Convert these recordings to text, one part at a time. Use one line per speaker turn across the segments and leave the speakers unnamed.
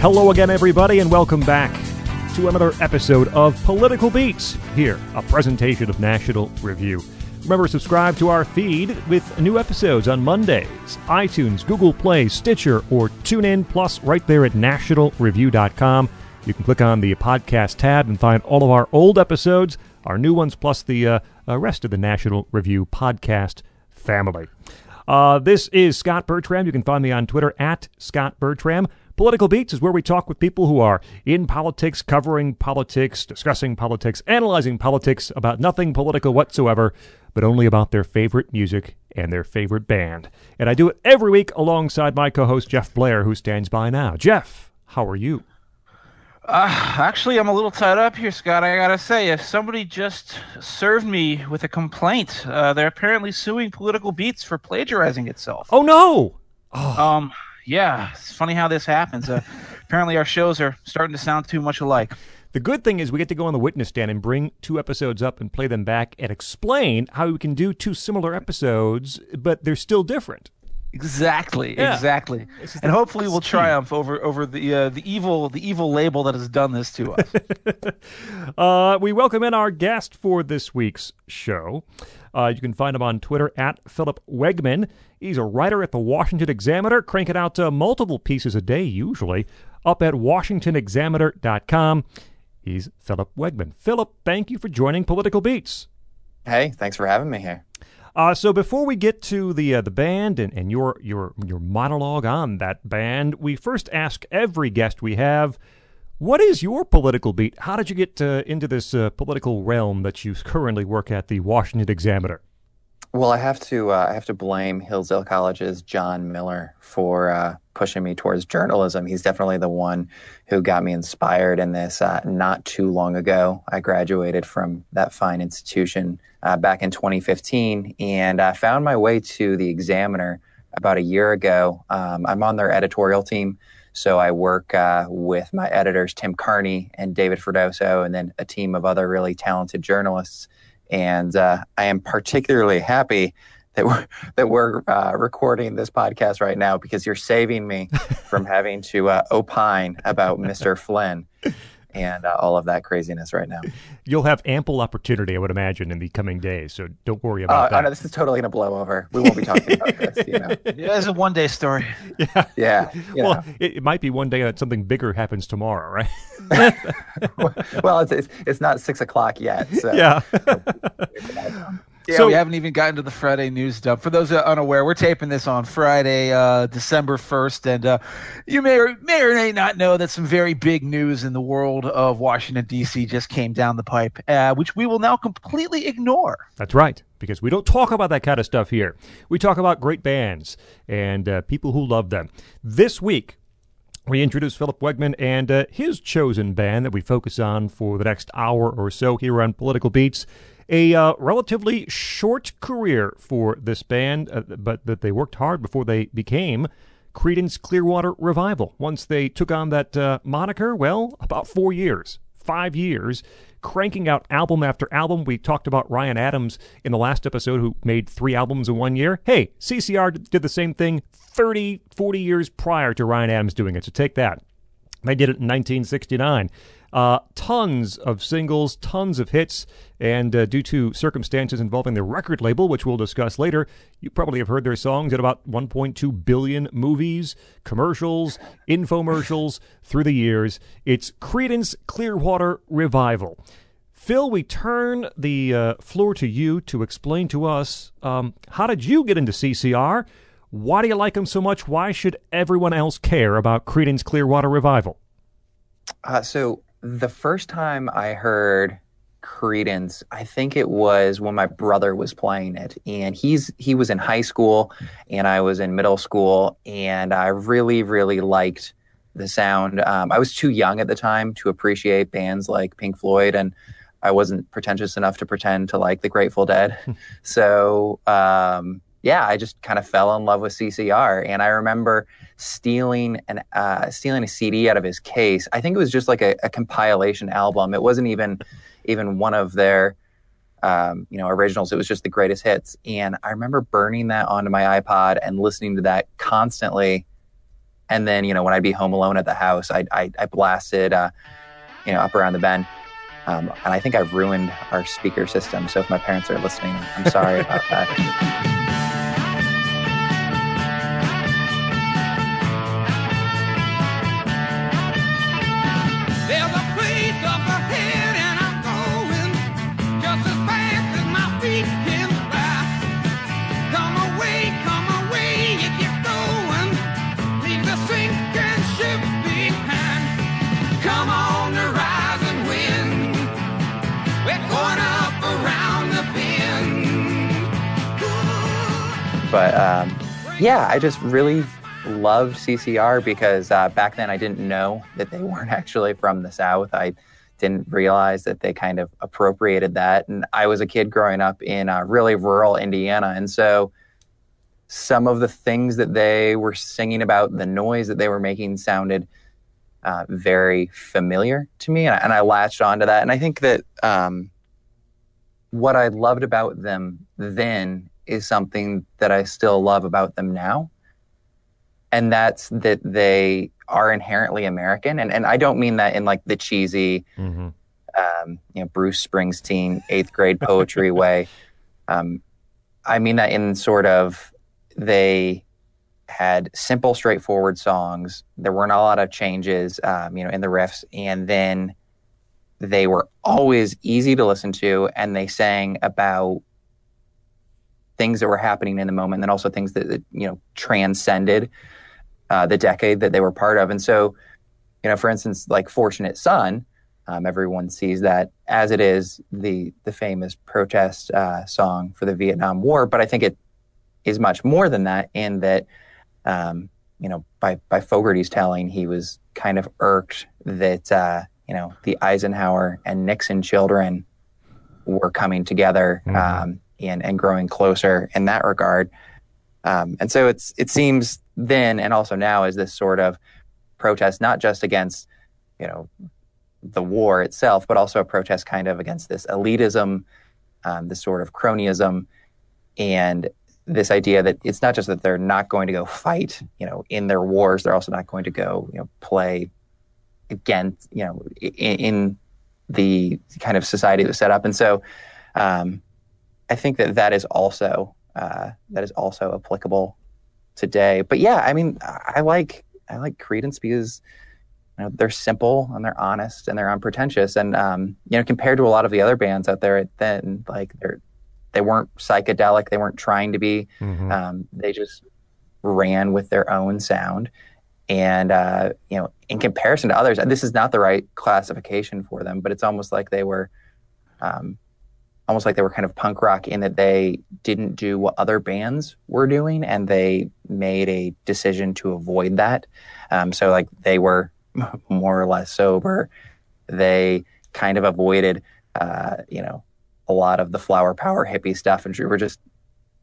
Hello again, everybody, and welcome back to another episode of Political Beats. Here, a presentation of National Review. Remember, subscribe to our feed with new episodes on Mondays, iTunes, Google Play, Stitcher, or TuneIn, plus right there at nationalreview.com. You can click on the podcast tab and find all of our old episodes, our new ones, plus the uh, uh, rest of the National Review podcast family. Uh, this is Scot Bertram. You can find me on Twitter at Scot Bertram. Political Beats is where we talk with people who are in politics, covering politics, discussing politics, analyzing politics about nothing political whatsoever, but only about their favorite music and their favorite band. And I do it every week alongside my co host, Jeff Blehar, who stands by now. Jeff, how are you?
Uh, actually, I'm a little tied up here, Scot. I gotta say, if somebody just served me with a complaint, uh, they're apparently suing Political Beats for plagiarizing itself.
Oh, no!
Oh. Um, yeah, it's funny how this happens. Uh, apparently, our shows are starting to sound too much alike.
The good thing is we get to go on the witness stand and bring two episodes up and play them back and explain how we can do two similar episodes, but they're still different.
Exactly, yeah. exactly, and hopefully we'll triumph over over the uh, the evil the evil label that has done this to us.
uh, we welcome in our guest for this week's show. Uh, you can find him on Twitter at Philip Wegmann. He's a writer at the Washington Examiner, cranking out uh, multiple pieces a day, usually, up at WashingtonExaminer.com. He's Philip Wegmann. Philip, thank you for joining Political Beats.
Hey, thanks for having me here.
Uh, so before we get to the uh, the band and, and your your your monologue on that band, we first ask every guest we have, what is your political beat? How did you get uh, into this uh, political realm that you currently work at the Washington Examiner?
Well, I have to uh, I have to blame Hillsdale College's John Miller for uh, pushing me towards journalism. He's definitely the one who got me inspired in this. Uh, not too long ago, I graduated from that fine institution uh, back in 2015, and I found my way to the Examiner about a year ago. Um, I'm on their editorial team. So I work uh, with my editors, Tim Carney and David Freddoso, and then a team of other really talented journalists and uh, I am particularly happy that we're, that we're uh, recording this podcast right now because you're saving me from having to uh, opine about Mr. Flynn and uh, all of that craziness right now.
You'll have ample opportunity, I would imagine, in the coming days. So don't worry about uh, that.
Oh, no, this is totally going to blow over. We won't be talking about this. You know?
Yeah, it's a one day story.
Yeah.
Yeah.
Well, it, it, might be one day that something bigger happens tomorrow, right?
well, it's, it's, it's, not six o'clock yet. So.
Yeah.
Yeah, so, we haven't even gotten to the Friday news dump. For those unaware, we're taping this on Friday, uh, December first, and uh, you may or may or may not know that some very big news in the world of Washington D.C. just came down the pipe, uh, which we will now completely ignore.
That's right, because we don't talk about that kind of stuff here. We talk about great bands and uh, people who love them. This week, we introduce Philip Wegmann and uh, his chosen band that we focus on for the next hour or so here on Political Beats. A uh, relatively short career for this band, uh, but that they worked hard before they became Creedence Clearwater Revival. Once they took on that uh, moniker, well, about four years, five years, cranking out album after album. We talked about Ryan Adams in the last episode, who made three albums in one year. Hey, CCR did the same thing 30, 40 years prior to Ryan Adams doing it, so take that. They did it in 1969. Uh, tons of singles, tons of hits, and uh, due to circumstances involving the record label, which we'll discuss later, you probably have heard their songs in about 1.2 billion movies, commercials, infomercials through the years. It's Creedence Clearwater Revival. Phil, we turn the uh, floor to you to explain to us um, how did you get into CCR? Why do you like them so much? Why should everyone else care about Creedence Clearwater Revival?
Uh, so the first time I heard Creedence, I think it was when my brother was playing it, and he's he was in high school, and I was in middle school, and I really really liked the sound. Um, I was too young at the time to appreciate bands like Pink Floyd, and I wasn't pretentious enough to pretend to like the Grateful Dead. so um, yeah, I just kind of fell in love with CCR, and I remember stealing an uh, stealing a CD out of his case. I think it was just like a, a compilation album. It wasn't even even one of their um, you know originals. It was just the greatest hits, and I remember burning that onto my iPod and listening to that constantly And then, you know, when I'd be home alone at the house, I, I, I blasted, uh, you know, up around the bend. Um, and I think I've ruined our speaker system. So if my parents are listening, I'm sorry about that. But um, yeah, I just really loved CCR because uh, back then I didn't know that they weren't actually from the South. I didn't realize that they kind of appropriated that. And I was a kid growing up in uh, really rural Indiana. And so some of the things that they were singing about, the noise that they were making sounded uh, very familiar to me. And I, and I, latched onto that. And I think that um, what I loved about them then is something that I still love about them now. And that's that they are inherently American. And, and I don't mean that in like the cheesy, mm-hmm. um, you know, Bruce Springsteen eighth grade poetry way. Um, I mean that in sort of they had simple, straightforward songs. There weren't a lot of changes, um, you know, in the riffs. And then they were always easy to listen to, and they sang about things that were happening in the moment, and also things that, that you know transcended uh, the decade that they were part of. And so, you know, for instance, like "Fortunate Son," um, everyone sees that as it is the the famous protest uh, song for the Vietnam War, but I think it is much more than that in that. Um, you know, by by Fogerty's telling, he was kind of irked that uh, you know the Eisenhower and Nixon children were coming together mm-hmm. um, and, and growing closer in that regard. Um, and so it's it seems then and also now is this sort of protest not just against you know the war itself, but also a protest kind of against this elitism, um, this sort of cronyism, and this idea that it's not just that they're not going to go fight, you know, in their wars, they're also not going to go, you know, play against, you know, in, in the kind of society that was set up. And so, um, I think that that is also uh, that is also applicable today. But yeah, I mean, I like I like Creedence because you know, they're simple and they're honest and they're unpretentious. And um, you know, compared to a lot of the other bands out there, then like they're they weren't psychedelic. They weren't trying to be. Mm-hmm. Um, they just ran with their own sound. And uh, you know, in comparison to others, this is not the right classification for them, but it's almost like they were um, almost like they were kind of punk rock in that they didn't do what other bands were doing and they made a decision to avoid that. Um, so like they were more or less sober. They kind of avoided, uh, you know, a lot of the flower power hippie stuff and we were just,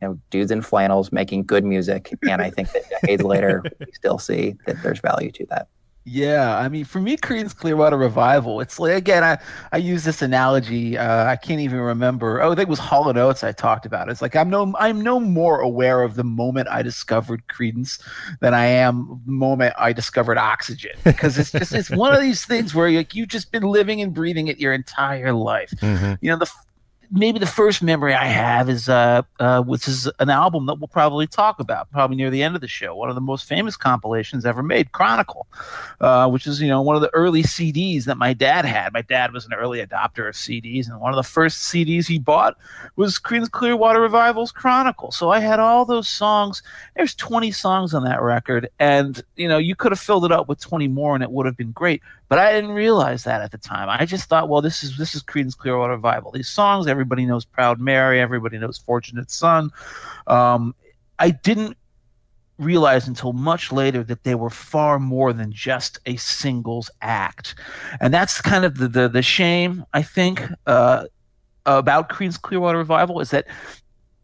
you know, dudes in flannels making good music. And I think that decades later, we still see that there's value to that.
Yeah, I mean, for me, Creedence Clearwater Revival. It's like again, I I use this analogy. Uh, I can't even remember. Oh, I think it was Hall and Oates I talked about. It's like I'm no I'm no more aware of the moment I discovered Creedence than I am the moment I discovered oxygen. Because it's just it's one of these things where like you've just been living and breathing it your entire life. Mm-hmm. You know, the maybe the first memory I have is uh, uh, which is an album that we'll probably talk about probably near the end of the show. One of the most famous compilations ever made, Chronicle, uh, which is you know one of the early CDs that my dad had. My dad was an early adopter of CDs, and one of the first CDs he bought was Creedence Clearwater Revival's Chronicle. So I had all those songs. There's 20 songs on that record, and you know you could have filled it up with 20 more, and it would have been great. But I didn't realize that at the time. I just thought, well, this is this is Creedence Clearwater Revival. These songs, everybody knows Proud Mary, everybody knows Fortunate Son. Um, I didn't realize until much later that they were far more than just a singles act, and that's kind of the the, the shame I think uh, about Creedence Clearwater Revival is that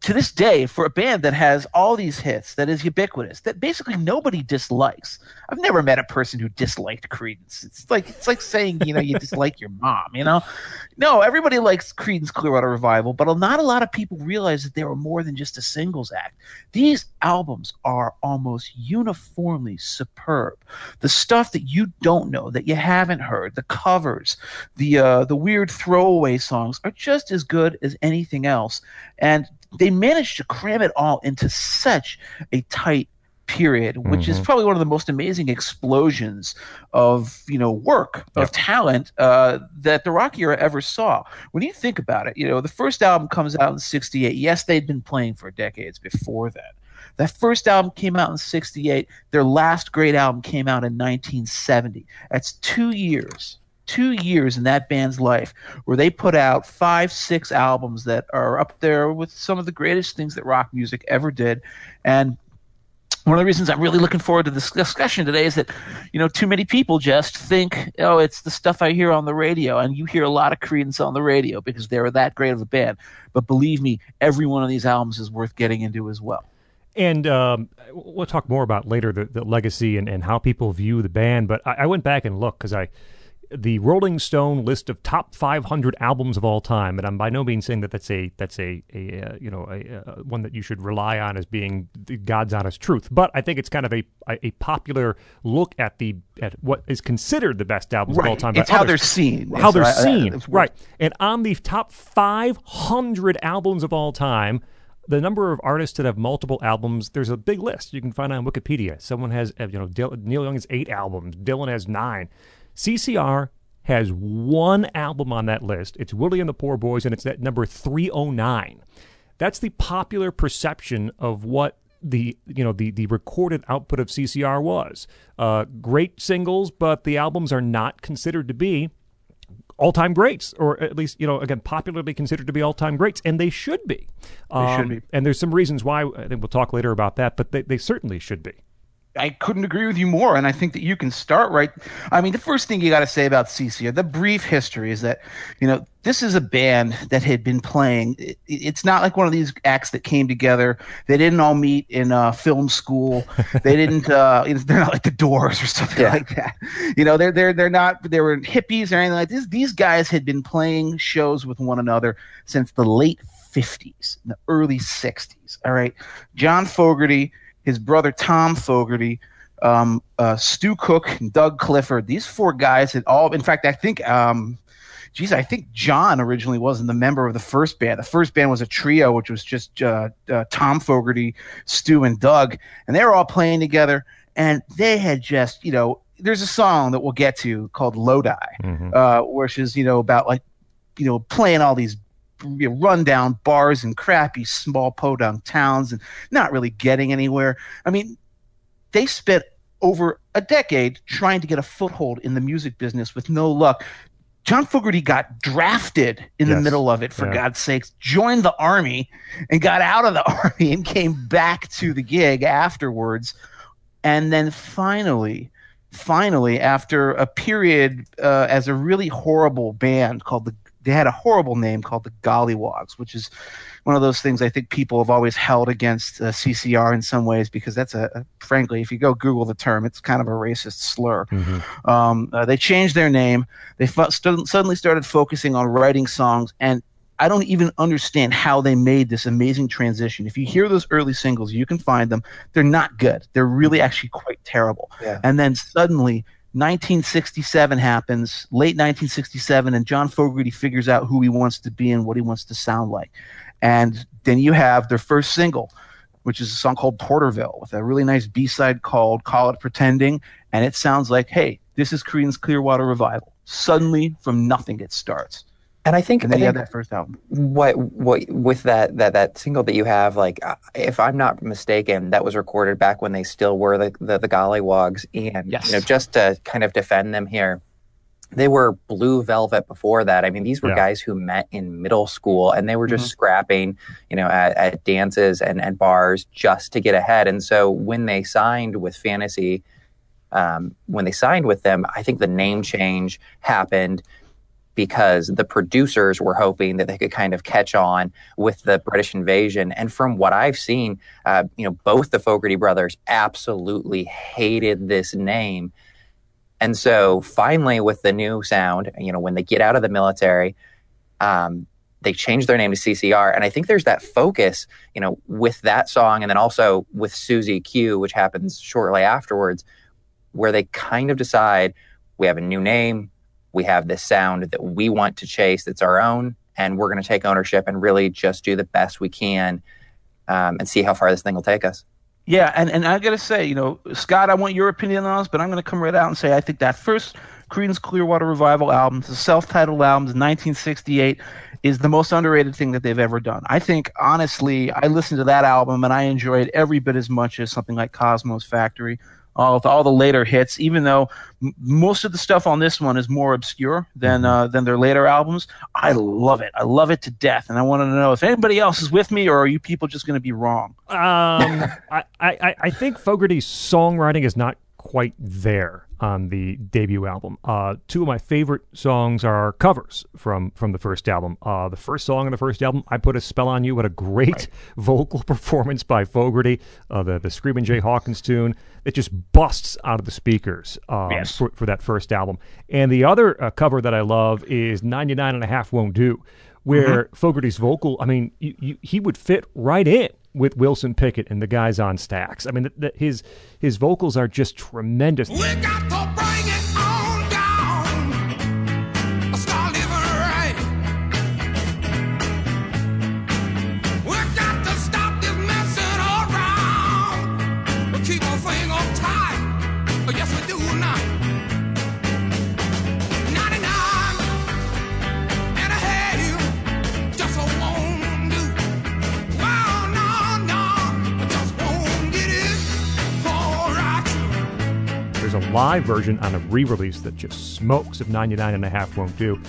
to this day, for a band that has all these hits, that is ubiquitous, that basically nobody dislikes. I've never met a person who disliked Creedence. It's like it's like saying you know you dislike your mom. You know, no, everybody likes Creedence Clearwater Revival, but not a lot of people realize that they were more than just a singles act. These albums are almost uniformly superb. The stuff that you don't know, that you haven't heard, the covers, the uh, the weird throwaway songs are just as good as anything else, and they managed to cram it all into such a tight period, which mm-hmm. is probably one of the most amazing explosions of you know work of talent uh, that the rock era ever saw. When you think about it, you know the first album comes out in '68. Yes, they'd been playing for decades before that. That first album came out in 68. Their last great album came out in 1970. That's two years two years in that band's life where they put out five, six albums that are up there with some of the greatest things that rock music ever did. And one of the reasons I'm really looking forward to this discussion today is that, you know, too many people just think, oh, it's the stuff I hear on the radio. And you hear a lot of Creedence on the radio because they're that great of a band. But believe me, every one of these albums is worth getting into as well.
And um, we'll talk more about later the, the legacy and, and how people view the band. But I, I went back and looked because I the Rolling Stone list of top 500 albums of all time, and I'm by no means saying that that's a that's a, a uh, you know a, a, one that you should rely on as being God's honest truth. But I think it's kind of a a popular look at the at what is considered the best albums
right.
of all time.
It's how others. they're seen.
How they're uh, uh, seen, right? And on the top 500 albums of all time, the number of artists that have multiple albums, there's a big list you can find on Wikipedia. Someone has, you know, Neil Young has eight albums, Dylan has nine. CCR has one album on that list. It's Willie and the Poor Boys, and it's at number 309. That's the popular perception of what the you know the the recorded output of CCR was. Uh, great singles, but the albums are not considered to be all-time greats, or at least you know again popularly considered to be all-time greats, and they should be.
Um, they should um, be.
And there's some reasons why. I think we'll talk later about that, but they, they certainly should be.
I couldn't agree with you more. And I think that you can start right. I mean, the first thing you got to say about CCR, the brief history is that, you know, this is a band that had been playing. It, it's not like one of these acts that came together. They didn't all meet in uh, film school. They didn't. Uh, they're not like the Doors or something yeah. like that. You know, they're they're they're not. They were hippies or anything like this. These guys had been playing shows with one another since the late 50s, the early 60s. All right, John Fogerty his brother Tom Fogerty, um, uh, Stu Cook, Doug Clifford. These four guys had all. In fact, I think. Um, geez, I think John originally wasn't the member of the first band. The first band was a trio, which was just uh, uh, Tom Fogerty, Stu, and Doug, and they were all playing together. And they had just, you know, there's a song that we'll get to called Lodi, mm-hmm. uh, which is, you know, about like, you know, playing all these you know, rundown bars and crappy small podunk towns and not really getting anywhere. I mean, they spent over a decade trying to get a foothold in the music business with no luck. John Fogerty got drafted in yes. the middle of it, for yeah. God's sakes, joined the army and got out of the army and came back to the gig afterwards. And then finally, finally, after a period uh, as a really horrible band called the they had a horrible name called the Golliwogs, which is one of those things I think people have always held against uh, CCR in some ways because that's a, a, frankly, if you go Google the term, it's kind of a racist slur. Mm-hmm. Um, uh, they changed their name. They st- suddenly started focusing on writing songs, and I don't even understand how they made this amazing transition. If you hear those early singles, you can find them. They're not good. They're really actually quite terrible. Yeah. And then suddenly 1967 happens, late 1967, and John Fogerty figures out who he wants to be and what he wants to sound like. And then you have their first single, which is a song called Porterville with a really nice B side called Call It Pretending. And it sounds like, hey, this is Creedence Clearwater Revival. Suddenly, from nothing, it starts.
And I think,
and then
I
you have that first album.
What what with that that that single that you have, like uh, if I'm not mistaken, that was recorded back when they still were the the, the Golliwogs, and yes. you know just to kind of defend them here, they were Blue Velvet before that. I mean, these were yeah. guys who met in middle school and they were just mm-hmm. scrapping, you know, at, at dances and, and bars just to get ahead. And so when they signed with Fantasy, um, when they signed with them, I think the name change happened because the producers were hoping that they could kind of catch on with the British invasion. And from what I've seen, uh, you know, both the Fogerty brothers absolutely hated this name. And so finally, with the new sound, you know, when they get out of the military, um, they changed their name to CCR. And I think there's that focus, you know, with that song and then also with Susie Q, which happens shortly afterwards, where they kind of decide we have a new name, we have this sound that we want to chase that's our own and we're going to take ownership and really just do the best we can um, and see how far this thing will take us.
Yeah and, and i gotta say you know scot i want your opinion on this but i'm going to come right out and say i think that first creedence clearwater revival album the self-titled album 1968 is the most underrated thing that they've ever done. I think honestly i listened to that album and i enjoyed every bit as much as something like cosmo's factory all the, all the later hits, even though m- most of the stuff on this one is more obscure than mm-hmm. uh, than their later albums. I love it. I love it to death, and I want to know if anybody else is with me, or are you people just going to be wrong?
Um, I, I I think Fogerty's songwriting is not quite there on the debut album. Uh, two of my favorite songs are covers from from the first album. Uh, the first song on the first album, "I Put a Spell on You," what a great right. vocal performance by Fogerty. Uh, the the Screaming Jay Hawkins tune it just busts out of the speakers um, yes. for, for that first album. And the other uh, cover that I love is "99 and a Half Won't Do." Where mm-hmm. Fogerty's vocal, I mean, you, you, he would fit right in with Wilson Pickett and the guys on Stax. I mean, the, the, his his vocals are just tremendous. Live version on a re-release that just smokes if 99 and a half won't do.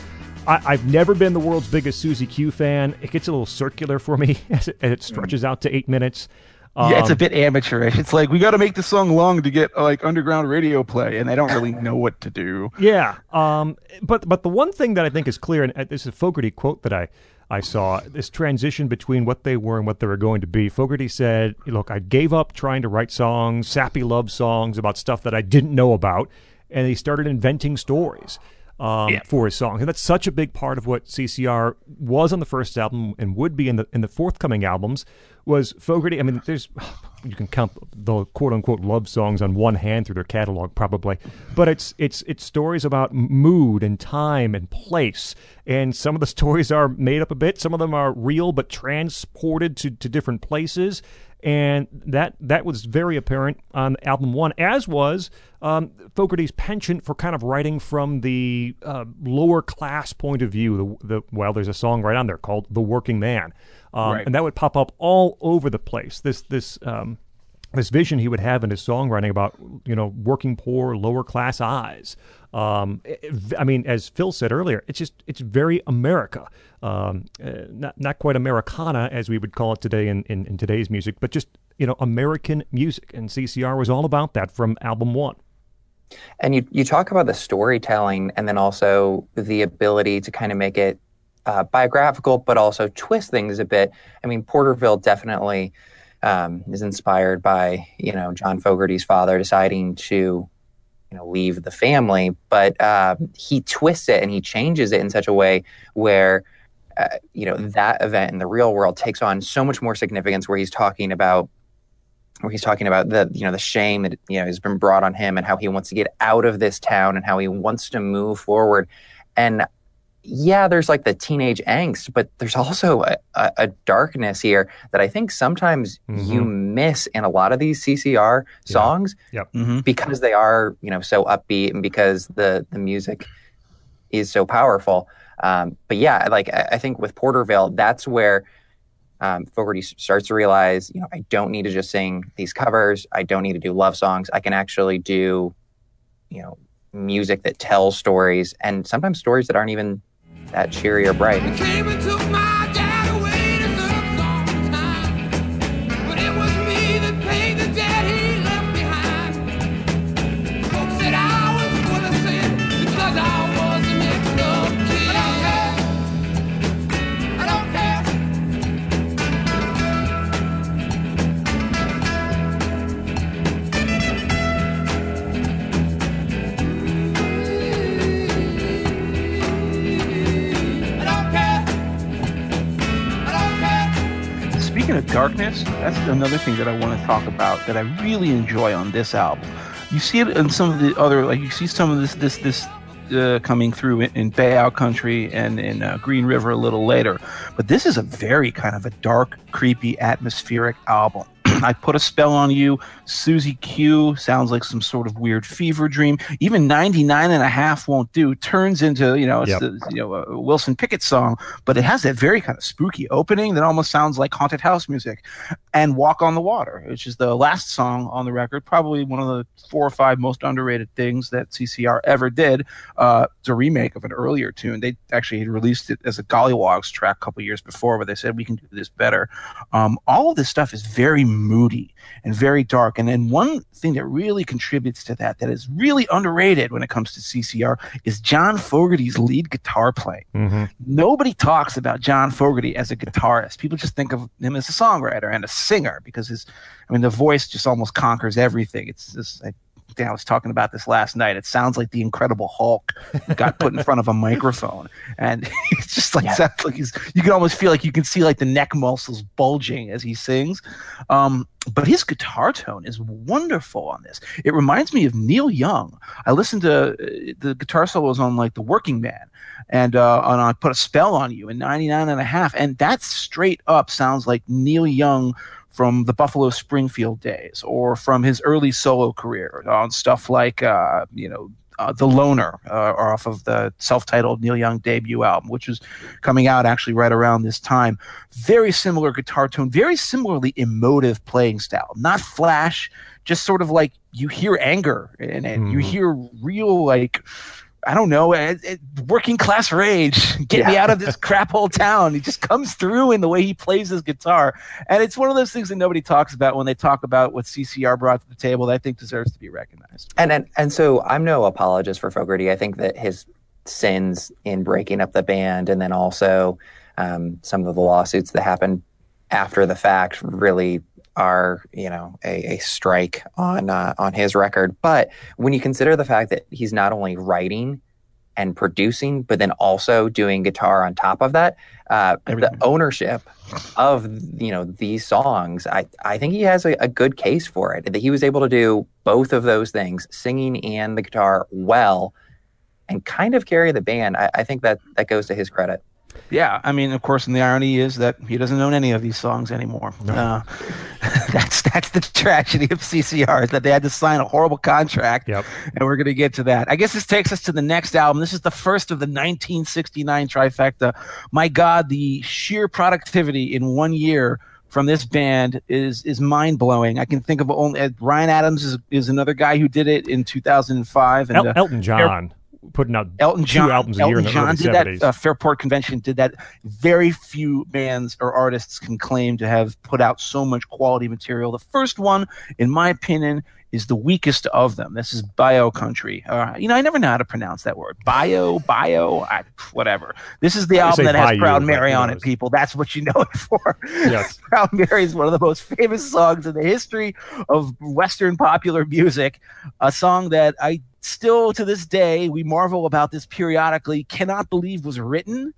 I, have never been the world's biggest Susie Q fan. It gets a little circular for me as it, as it stretches out to eight minutes.
Um, yeah, it's a um, bit amateurish. It's like we got to make the song long to get like underground radio play, and they don't really know what to do.
Yeah, um, but but the one thing that I think is clear, and uh, this is a Fogerty quote that I I saw this transition between what they were and what they were going to be. Fogerty said, Look, I gave up trying to write songs, sappy love songs about stuff that I didn't know about, and he started inventing stories. Um, yeah. for his songs, and that's such a big part of what CCR was on the first album and would be in the in the forthcoming albums was Fogerty. I mean, there's you can count the quote unquote love songs on one hand through their catalog, probably, but it's it's it's stories about mood and time and place, and some of the stories are made up a bit. Some of them are real but transported to to different places, and that that was very apparent on album one, as was um, Fogerty's penchant for kind of writing from the uh, lower class point of view. The, the well, there's a song right on there called "The Working Man." Um, right. And that would pop up all over the place. This this um, this vision he would have in his songwriting about you know working poor, lower class eyes. Um, I mean, as Phil said earlier, it's just it's very America, um, uh, not not quite Americana as we would call it today in, in, in today's music, but just you know American music. And CCR was all about that from album one.
And you you talk about the storytelling, and then also the ability to kind of make it uh, biographical, but also twist things a bit. I mean, Porterville definitely um, is inspired by you know John Fogerty's father deciding to you know leave the family, but uh, he twists it and he changes it in such a way where. Uh, you know that event in the real world takes on so much more significance where he's talking about where he's talking about the you know the shame that you know has been brought on him and how he wants to get out of this town and how he wants to move forward and yeah, there's like the teenage angst, but there's also a, a, a darkness here that I think sometimes mm-hmm. you miss in a lot of these CCR songs
yeah. yep. mm-hmm.
because they are, you know, so upbeat and because the the music is so powerful. Um, but yeah, like I, I, think with Porterville, that's where um, Fogerty starts to realize, you know, I don't need to just sing these covers. I don't need to do love songs. I can actually do, you know, music that tells stories and sometimes stories that aren't even that cheery or bright.
Darkness. That's another thing that I want to talk about that I really enjoy on this album. You see it in some of the other, like you see some of this, this, this uh, coming through in, in Country and in uh, Green River a little later. But this is a very kind of a dark, creepy, atmospheric album. I put a spell on you. Susie Q sounds like some sort of weird fever dream. Even 99 and a half won't do. Turns into, you know, yep. the, you know, a Wilson Pickett song, but it has that very kind of spooky opening that almost sounds like haunted house music. And Walk on the Water, which is the last song on the record, probably one of the four or five most underrated things that CCR ever did. Uh, it's a remake of an earlier tune. They actually had released it as a Golliwogs track a couple years before, but they said we can do this better. Um, all of this stuff is very moody and very dark. And then one thing that really contributes to that, that is really underrated when it comes to CCR, is John Fogerty's lead guitar playing. Mm-hmm. Nobody talks about John Fogerty as a guitarist. People just think of him as a songwriter and a singer because his, I mean, the voice just almost conquers everything. It's just, I I was talking about this last night. It sounds like the Incredible Hulk got put in front of a microphone, and it's just like yeah. sounds like he's. You can almost feel like you can see like the neck muscles bulging as he sings. Um, but his guitar tone is wonderful on this. It reminds me of Neil Young. I listened to uh, the guitar solos on like The Working Man, and uh, and I put a spell on you in 99 and a half, and that straight up sounds like Neil Young from the Buffalo Springfield days or from his early solo career on stuff like, uh, you know, uh, The Loner, uh, off of the self titled Neil Young debut album, which was coming out actually right around this time. Very similar guitar tone, very similarly emotive playing style. Not flash, just sort of like you hear anger in it. Mm. You mm-hmm. hear real, like, I don't know, it, it, working class rage. Get yeah. me out of this crap hole town. He just comes through in the way he plays his guitar. And it's one of those things that nobody talks about when they talk about what CCR brought to the table that I think deserves to be recognized.
And and, and so I'm no apologist for Fogerty. I think that his sins in breaking up the band and then also um, some of the lawsuits that happened after the fact really are you know a, a strike on uh, on his record. But when you consider the fact that he's not only writing and producing, but then also doing guitar on top of that, uh, the ownership of you know these songs, I I think he has a, a good case for it. That he was able to do both of those things, singing and the guitar well, and kind of carry the band. I, I think that that goes to his credit.
Yeah, I mean, of course, and the irony is that he doesn't own any of these songs anymore. No. Uh, that's that's the tragedy of CCR is that they had to sign a horrible contract.
Yep.
And we're going to get to that. I guess this takes us to the next album. This is the first of the 1969 trifecta. My God, the sheer productivity in one year from this band is is mind blowing. I can think of only uh, Ryan Adams is is another guy who did it in 2005 and
El- uh, Elton John putting out Elton John, two albums a Elton year in John the
did 70s. that. Uh, Fairport Convention did that. Very few bands or artists can claim to have put out so much quality material. The first one, in my opinion, is the weakest of them. This is Bio Country. Uh, you know, I never know how to pronounce that word. Bio, bio, I, whatever. This is the I album that has Proud Mary on it, people. That's what you know it for. Yes. Proud Mary is one of the most famous songs in the history of Western popular music. A song that I still to this day we marvel about this periodically cannot believe was written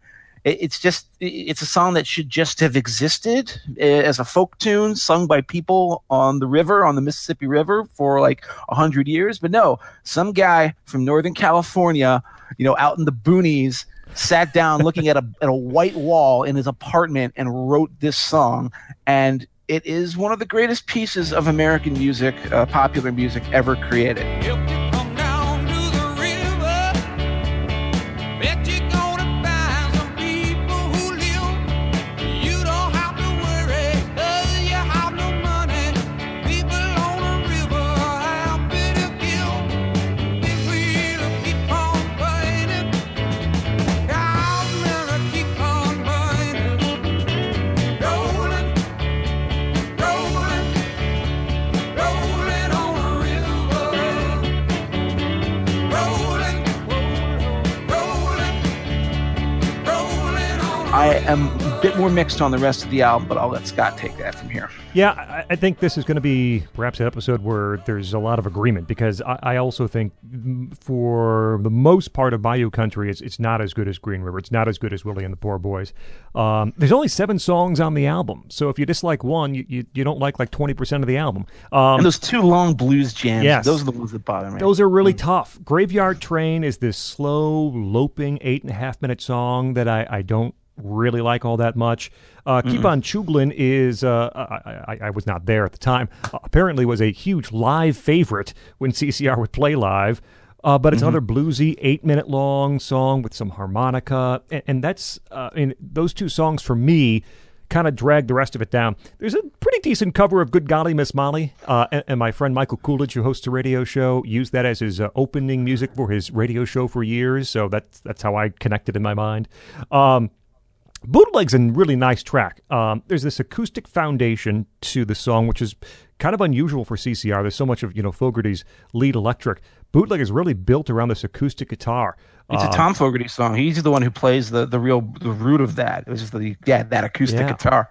it's just it's a song that should just have existed eh, as a folk tune sung by people on the river on the mississippi river for like a hundred years. But no some guy from northern california you know out in the boonies sat down looking at a, at a white wall in his apartment and wrote this song. And it is one of the greatest pieces of american music uh, popular music ever created I am a bit more mixed on the rest of the album, but I'll let Scot take that from here.
Yeah, I, think this is going to be perhaps an episode where there's a lot of agreement because I, I, also think for the most part of Bayou Country, it's, it's not as good as Green River. It's not as good as Willie and the Poor Boys. Um, there's only seven songs on the album, so if you dislike one, you, you, you don't like like 20% of the album.
Um, and those two long blues jams, yes, those are the ones that bother me.
Those are really mm-hmm. tough. Graveyard Train is this slow, loping eight and a half minute song that I, I don't really like all that much. Uh, Keep on Chooglin is, uh, I, I, I, was not there at the time, uh, apparently was a huge live favorite when CCR would play live. Uh, but it's mm-hmm. another bluesy, eight minute long song with some harmonica. And, and that's, uh, mean, those two songs for me kind of drag the rest of it down. There's a pretty decent cover of Good Golly Miss Molly, uh, and, and, my friend Michael Coolidge, who hosts a radio show, used that as his uh, opening music for his radio show for years. So that's that's how I connected in my mind. Um, Bootleg's a really nice track. Um, there's this acoustic foundation to the song, which is kind of unusual for CCR. There's so much of you know Fogerty's lead electric. Bootleg is really built around this acoustic guitar.
It's um, a Tom Fogerty song. He's the one who plays the the real the root of that. It was just the yeah that acoustic yeah. guitar.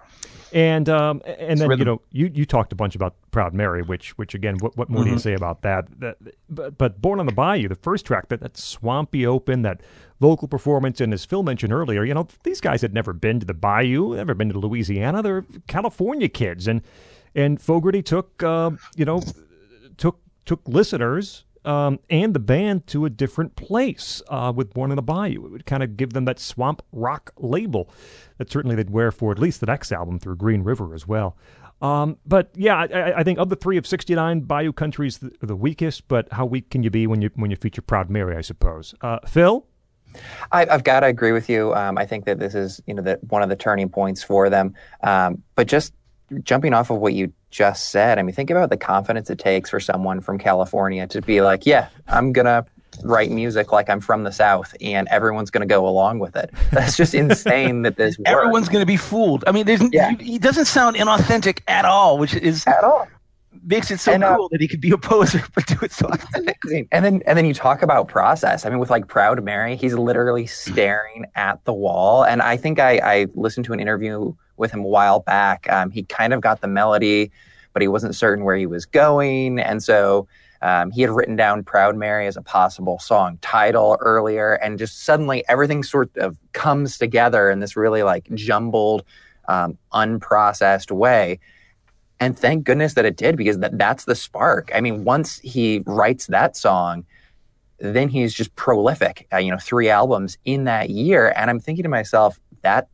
And um, and then rhythm. you know you, you talked a bunch about Proud Mary, which which again, what, what more mm-hmm. do you mm-hmm. say about that? that? but, but Born on the Bayou, the first track, that that swampy open, that vocal performance, and as Phil mentioned earlier, you know these guys had never been to the Bayou, never been to Louisiana. They're California kids, and and Fogerty took uh, you know took took listeners um, and the band to a different place uh, with Born in the Bayou. It would kind of give them that swamp rock label that certainly they'd wear for at least the next album through Green River as well. Um, but yeah, I, I, think of the three of '69, Bayou Country's the, the weakest. But how weak can you be when you when you feature Proud Mary? I suppose. Uh, Phil.
I, have got to agree with you. Um, I think that this is, you know, that one of the turning points for them. Um, but just jumping off of what you just said, I mean, think about the confidence it takes for someone from California to be like, yeah, I'm going to write music like I'm from the South and everyone's going to go along with it. That's just insane that this works.
Everyone's going to be fooled. I mean, yeah. he doesn't sound inauthentic at all, which is
at all
makes it so and, uh, cool that he could be a poser but do it so authentically.
And then and then you talk about process. I mean, with like Proud Mary, he's literally staring at the wall. And I think I, I listened to an interview with him a while back. Um, he kind of got the melody, but he wasn't certain where he was going, and so. Um, he had written down Proud Mary as a possible song title earlier, and just suddenly everything sort of comes together in this really like jumbled, um, unprocessed way. And thank goodness that it did because that, that's the spark. I mean, once he writes that song, then he's just prolific, uh, you know, three albums in that year. And I'm thinking to myself, that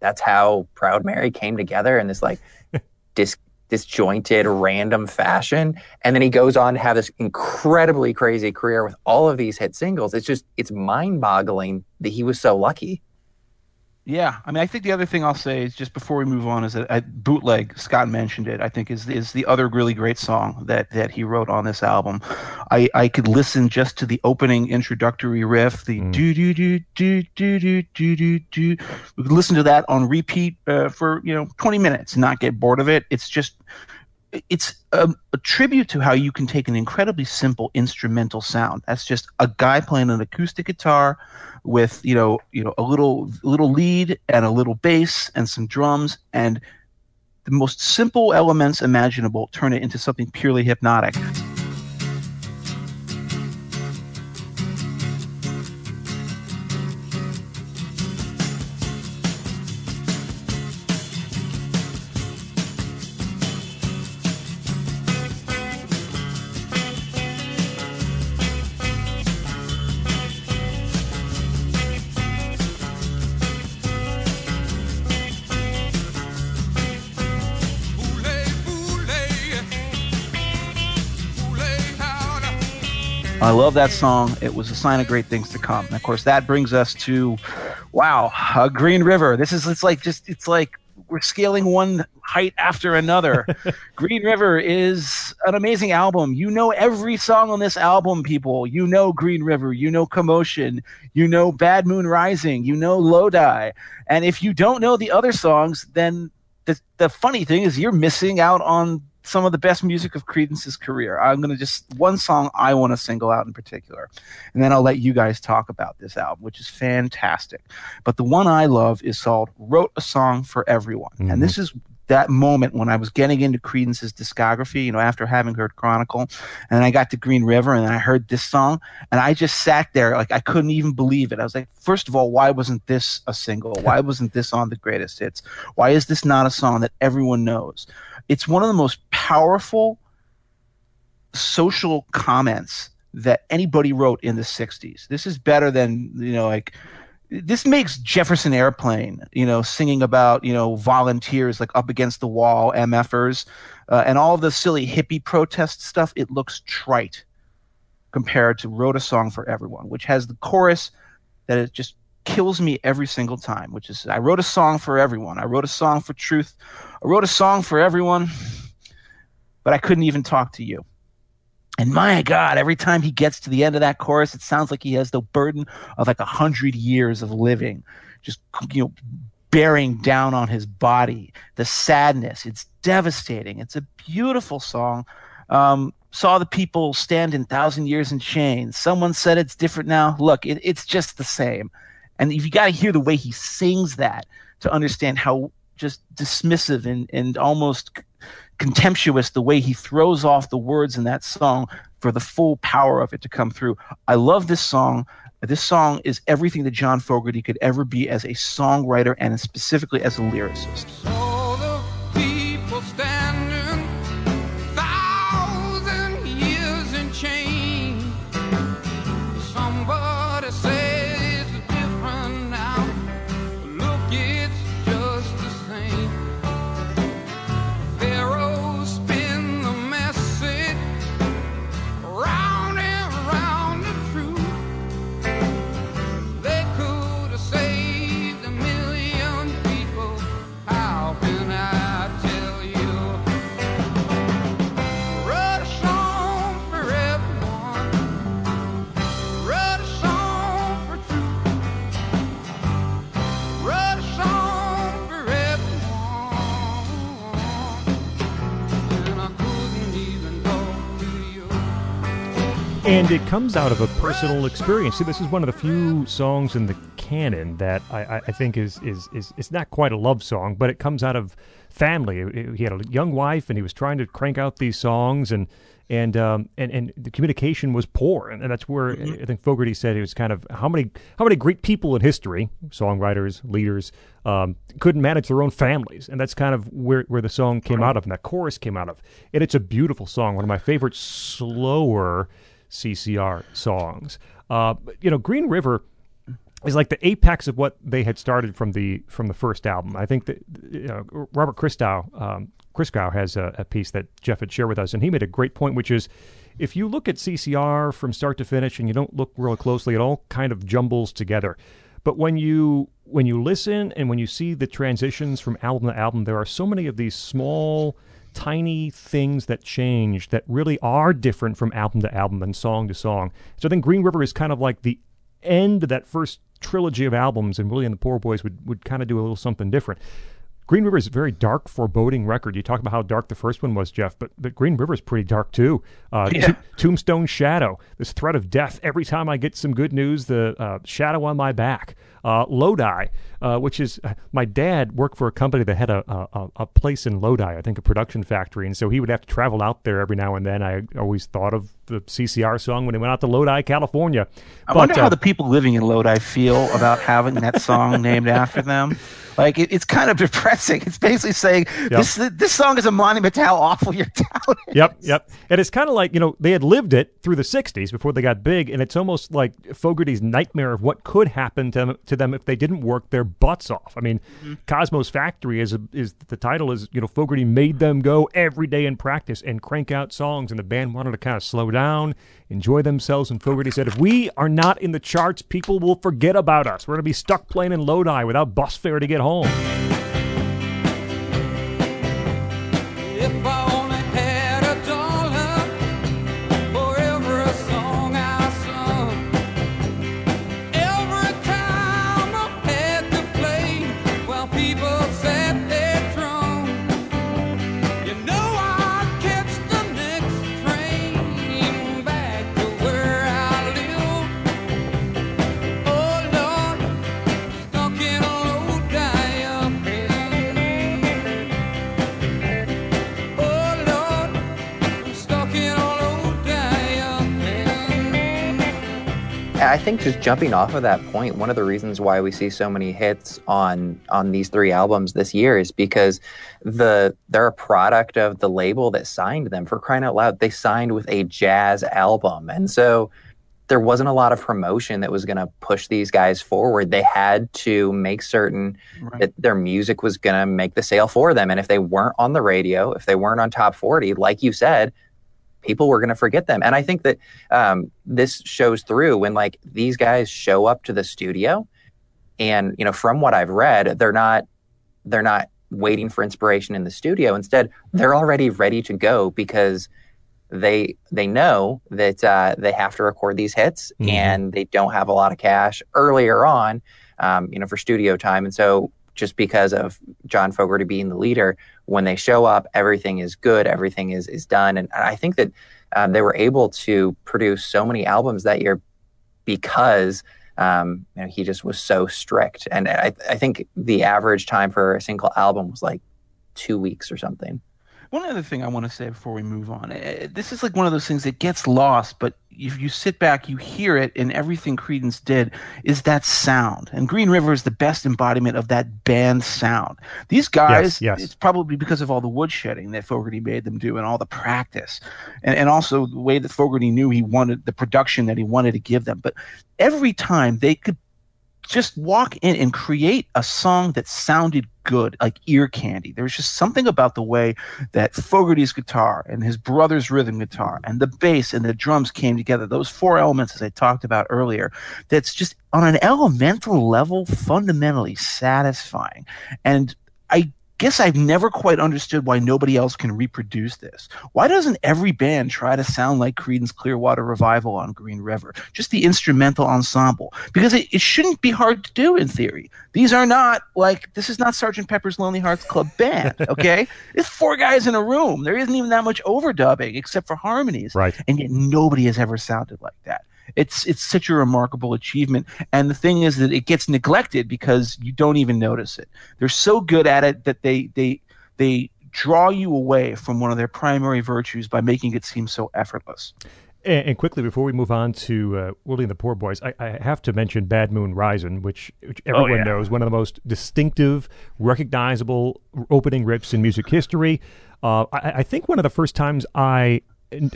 that's how Proud Mary came together in this like dis, disjointed, random fashion. And then he goes on to have this incredibly crazy career with all of these hit singles. It's just, it's mind boggling that he was so lucky.
Yeah, I mean, I think the other thing I'll say is just before we move on is that I, bootleg. Scot mentioned it. I think is is the other really great song that that he wrote on this album. I I could listen just to the opening introductory riff, the mm. do do do do do do do do do. We could listen to that on repeat uh, for you know twenty minutes and not get bored of it. It's just it's a, a, tribute to how you can take an incredibly simple instrumental sound. That's just a guy playing an acoustic guitar with you know you know a little little lead and a little bass and some drums and the most simple elements imaginable turn it into something purely hypnotic. Love that song. It was a sign of great things to come. And of course, that brings us to, wow, uh, Green River. This is it's like just it's like we're scaling one height after another. Green River is an amazing album. You know every song on this album, people. You know Green River. You know Commotion. You know Bad Moon Rising. You know Lodi. And if you don't know the other songs, then the, the funny thing is you're missing out on some of the best music of Creedence's career. I'm going to just one song I want to single out in particular, and then I'll let you guys talk about this album, which is fantastic. But the one I love is called "Wrote a Song for Everyone," mm-hmm. and this is that moment when I was getting into Creedence's discography, you know, after having heard Chronicle, and I got to Green River and I heard this song, and I just sat there like I couldn't even believe it. I was like, first of all, why wasn't this a single? Why wasn't this on the greatest hits? Why is this not a song that everyone knows? It's one of the most powerful social comments that anybody wrote in the 60s. This is better than, you know, like this makes Jefferson Airplane, you know, singing about, you know, volunteers like up against the wall, MFers, uh, and all the silly hippie protest stuff. It looks trite compared to Wrote a Song for Everyone, which has the chorus that it just kills me every single time, which is I wrote a song for everyone. I wrote a song for truth. I wrote a song for everyone, but I couldn't even talk to you. And my God, every time he gets to the end of that chorus, it sounds like he has the burden of like a hundred years of living, just you know, bearing down on his body. The sadness, it's devastating. It's a beautiful song. Um, saw the people stand in thousand years in chains. Someone said it's different now. Look, it, it's just the same. And if you got to hear the way he sings that to understand how just dismissive and, and almost contemptuous the way he throws off the words in that song for the full power of it to come through. I love this song. This song is everything that John Fogerty could ever be as a songwriter and specifically as a lyricist.
And it comes out of a personal experience. See, this is one of the few songs in the canon that I, I think is, is is it's not quite a love song, but it comes out of family. He had a young wife, and he was trying to crank out these songs, and and um, and and the communication was poor, and, that's where mm-hmm. I think Fogerty said it was kind of how many how many great people in history, songwriters, leaders, um, couldn't manage their own families, and that's kind of where where the song came right. out of, and that chorus came out of, and it's a beautiful song, one of my favorite slower CCR songs. Uh, you know, Green River is like the apex of what they had started from the from the first album. I think that you know, Robert Christgau um, Christgau has a, a, piece that Jeff had shared with us, and he made a great point, which is if you look at CCR from start to finish and you don't look real closely, it all kind of jumbles together. But when you when you listen and when you see the transitions from album to album, there are so many of these small tiny things that change that really are different from album to album and song to song. So I think Green River is kind of like the end of that first trilogy of albums, and Willie and the Poor Boys would, would kind of do a little something different. Green River is a very dark, foreboding record. You talk about how dark the first one was, Jeff, but but Green River is pretty dark too. Uh, yeah. Tombstone Shadow, this threat of death. Every time I get some good news, the uh, shadow on my back. Uh, Lodi, uh, which is uh, my dad worked for a company that had a, a, a place in Lodi, I think a production factory, and so he would have to travel out there every now and then. I always thought of the CCR song when he went out to Lodi, California.
I but, wonder how uh, the people living in Lodi feel about having that song named after them. Like it, it's kind of depressing. It's basically saying yep. this this song is a monument to how awful your town is.
Yep, yep. And it's kind of like you know they had lived it through the '60s before they got big, and it's almost like Fogerty's nightmare of what could happen to them, to them if they didn't work their butts off. I mean, mm-hmm. Cosmo's Factory is a, is the title is you know Fogerty made them go every day in practice and crank out songs, and the band wanted to kind of slow down enjoy themselves. And Fogerty said, if we are not in the charts, people will forget about us. We're going to be stuck playing in Lodi without bus fare to get home.
I think just jumping off of that point, one of the reasons why we see so many hits on on these three albums this year is because the they're a product of the label that signed them. For crying out loud, they signed with a jazz album, and so there wasn't a lot of promotion that was going to push these guys forward. They had to make certain right. that their music was going to make the sale for them, and if they weren't on the radio, if they weren't on top forty, like you said, people were going to forget them. And I think that um, this shows through when like these guys show up to the studio, and you know, from what I've read, they're not they're not waiting for inspiration in the studio. Instead, they're already ready to go because they they know that uh, they have to record these hits mm-hmm. and they don't have a lot of cash earlier on, um, you know, for studio time. And so just because of John Fogerty being the leader, when they show up, everything is good, everything is is done, and I think that um, they were able to produce so many albums that year because um, you know, he just was so strict. And I, I think the average time for a single album was like two weeks or something.
One other thing I want to say before we move on. Eh, this is like one of those things that gets lost, but if you sit back, you hear it, and everything Creedence did is that sound. And Green River is the best embodiment of that band sound. These guys, yes, yes. it's probably because of all the woodshedding that Fogerty made them do and all the practice, and, and also the way that Fogerty knew he wanted the production that he wanted to give them. But every time they could just walk in and create a song that sounded good, like ear candy. There was just something about the way that Fogerty's guitar and his brother's rhythm guitar and the bass and the drums came together. Those four elements, as I talked about earlier, that's just on an elemental level, fundamentally satisfying. And I guess I've never quite understood why nobody else can reproduce this. Why doesn't every band try to sound like Creedence Clearwater Revival on Green River? Just the instrumental ensemble. Because it, it shouldn't be hard to do in theory. These are not like, this is not Sergeant Pepper's Lonely Hearts Club Band, okay? it's four guys in a room. There isn't even that much overdubbing except for harmonies.
Right.
And yet nobody has ever sounded like that. It's it's such a remarkable achievement. And the thing is that it gets neglected because you don't even notice it. They're so good at it that they they they draw you away from one of their primary virtues by making it seem so effortless.
And, and quickly, before we move on to uh, Willie and the Poor Boys, I, I, have to mention Bad Moon Rising, which, which oh, everyone oh, yeah. knows, one of the most distinctive, recognizable opening riffs in music history. Uh, I, I, think one of the first times I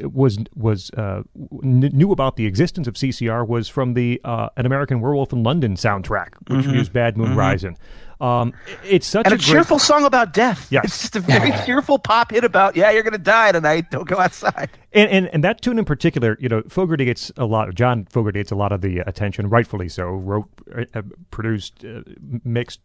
was was uh, knew about the existence of CCR was from the uh, An American Werewolf in London soundtrack, which mm-hmm. used Bad Moon mm-hmm. Rising. Um, it's such
and
a,
a cheerful song about death.
Yes.
it's just a very cheerful pop hit about yeah, you're going to die tonight. Don't go outside.
And, and and that tune in particular, you know, Fogerty gets a lot. John Fogerty gets a lot of the attention, rightfully so. Wrote, uh, produced, uh, mixed,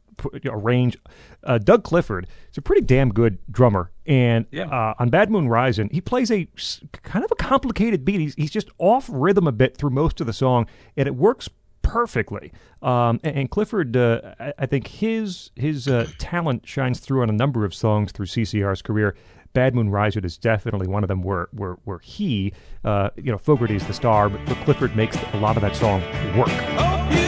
arranged. Uh, Doug Clifford is a pretty damn good drummer, and yeah. Uh, on Bad Moon Rising, he plays a kind of a complicated beat. He's he's just off rhythm a bit through most of the song, and it works perfectly. Um, and, and, Clifford, uh, I, I, think his his uh, talent shines through on a number of songs through CCR's career. Bad Moon Rising is definitely one of them where where, where he, uh, you know, Fogerty is the star, but Clifford makes a lot of that song work. Oh, Political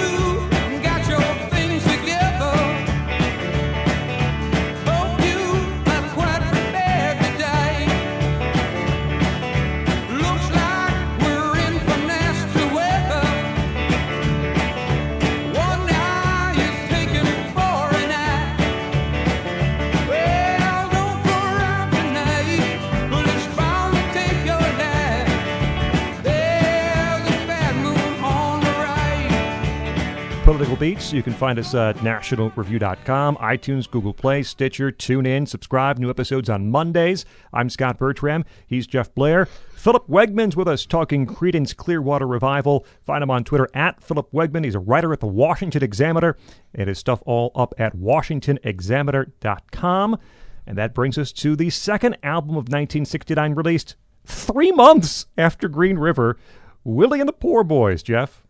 You can find us at nationalreview.com, iTunes, Google Play, Stitcher, tune in, subscribe. New episodes on Mondays. I'm Scot Bertram. He's Jeff Blehar. Philip Wegmann's with us talking Creedence Clearwater Revival. Find him on Twitter at Philip Wegman. He's a writer at the Washington Examiner, and his stuff all up at washingtonexaminer.com. And that brings us to the second album of 1969 released three months after Green River, Willie and the Poor Boys, Jeff.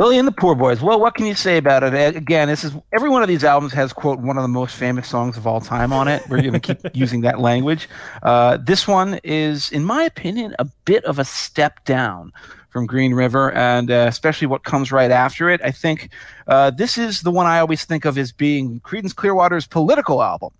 Willie and the Poor Boys. Well, what can you say about it? Again, this is every one of these albums has quote one of the most famous songs of all time on it. We're going to keep using that language. Uh, this one is, in my opinion, a bit of a step down from Green River, and uh, especially what comes right after it. I think uh, this is the one I always think of as being Creedence Clearwater's political album.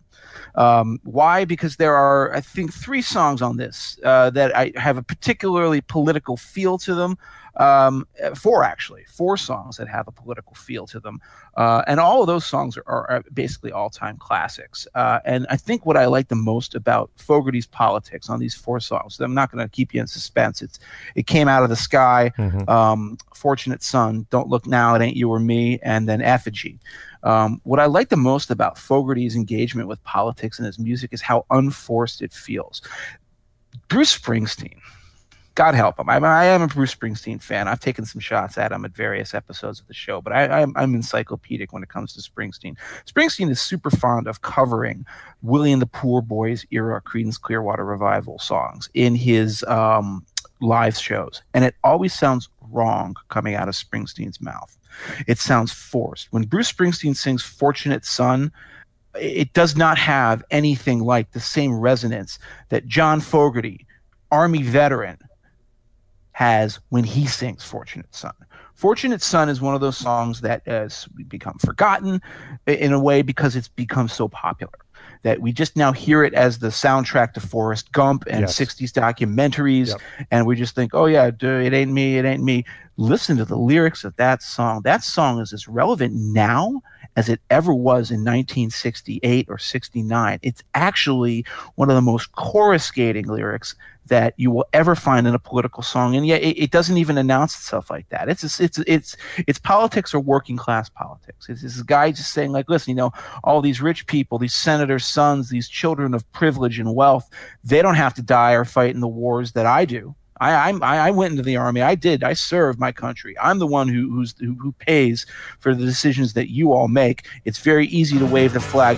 Um, why? Because there are, I think, three songs on this uh, that I have a particularly political feel to them. Um, four actually, four songs that have a political feel to them, uh, and all of those songs are, are, are basically all-time classics. Uh, and I think what I like the most about Fogerty's politics on these four songs, I'm not going to keep you in suspense. It's it came out of the sky, mm-hmm. um, Fortunate Son, Don't Look Now, It Ain't You or Me, and then Effigy. Um, what I like the most about Fogerty's engagement with politics and his music is how unforced it feels. Bruce Springsteen, God help him. I, I, am a Bruce Springsteen fan. I've taken some shots at him at various episodes of the show, but I, am encyclopedic when it comes to Springsteen. Springsteen is super fond of covering Willie and the Poor Boys era Creedence Clearwater Revival songs in his um, live shows, and it always sounds wrong coming out of Springsteen's mouth. It sounds forced. When Bruce Springsteen sings Fortunate Son, it does not have anything like the same resonance that John Fogerty, Army veteran, has when he sings Fortunate Son. Fortunate Son is one of those songs that has become forgotten in a way because it's become so popular that we just now hear it as the soundtrack to Forrest Gump and yes. 60s documentaries. Yep. And we just think, oh, yeah, it ain't me, it ain't me. Listen to the lyrics of that song. That song is as relevant now as it ever was in 1968 or 69. It's actually one of the most coruscating lyrics that you will ever find in a political song, and yet it, it doesn't even announce itself like that. It's it's it's it's politics or working class politics. It's this guy just saying like, listen, you know, all these rich people, these senators' sons, these children of privilege and wealth, they don't have to die or fight in the wars that I do. I, I, I went into the army. I did. I served my country. I'm the one who who's who, who pays for the decisions that you all make. It's very easy to wave the flag.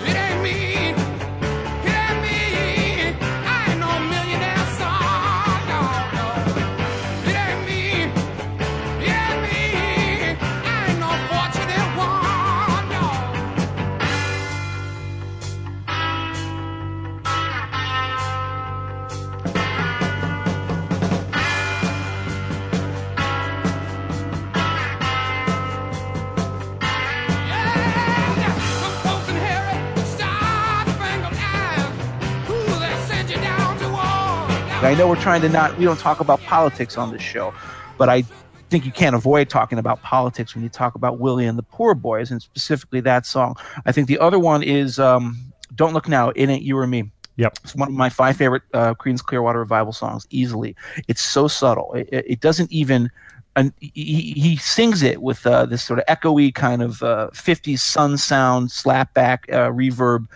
I know we're trying to not, we don't talk about politics on this show, but I think you can't avoid talking about politics when you talk about Willie and the Poor Boys, and specifically that song. I think the other one is um, Don't Look Now, In It You or Me.
Yep.
It's one of my five favorite uh, Creedence Clearwater Revival songs, easily. It's so subtle. It, it doesn't even. And he, he sings it with uh, this sort of echoey kind of uh, 50s sun sound slapback uh, reverb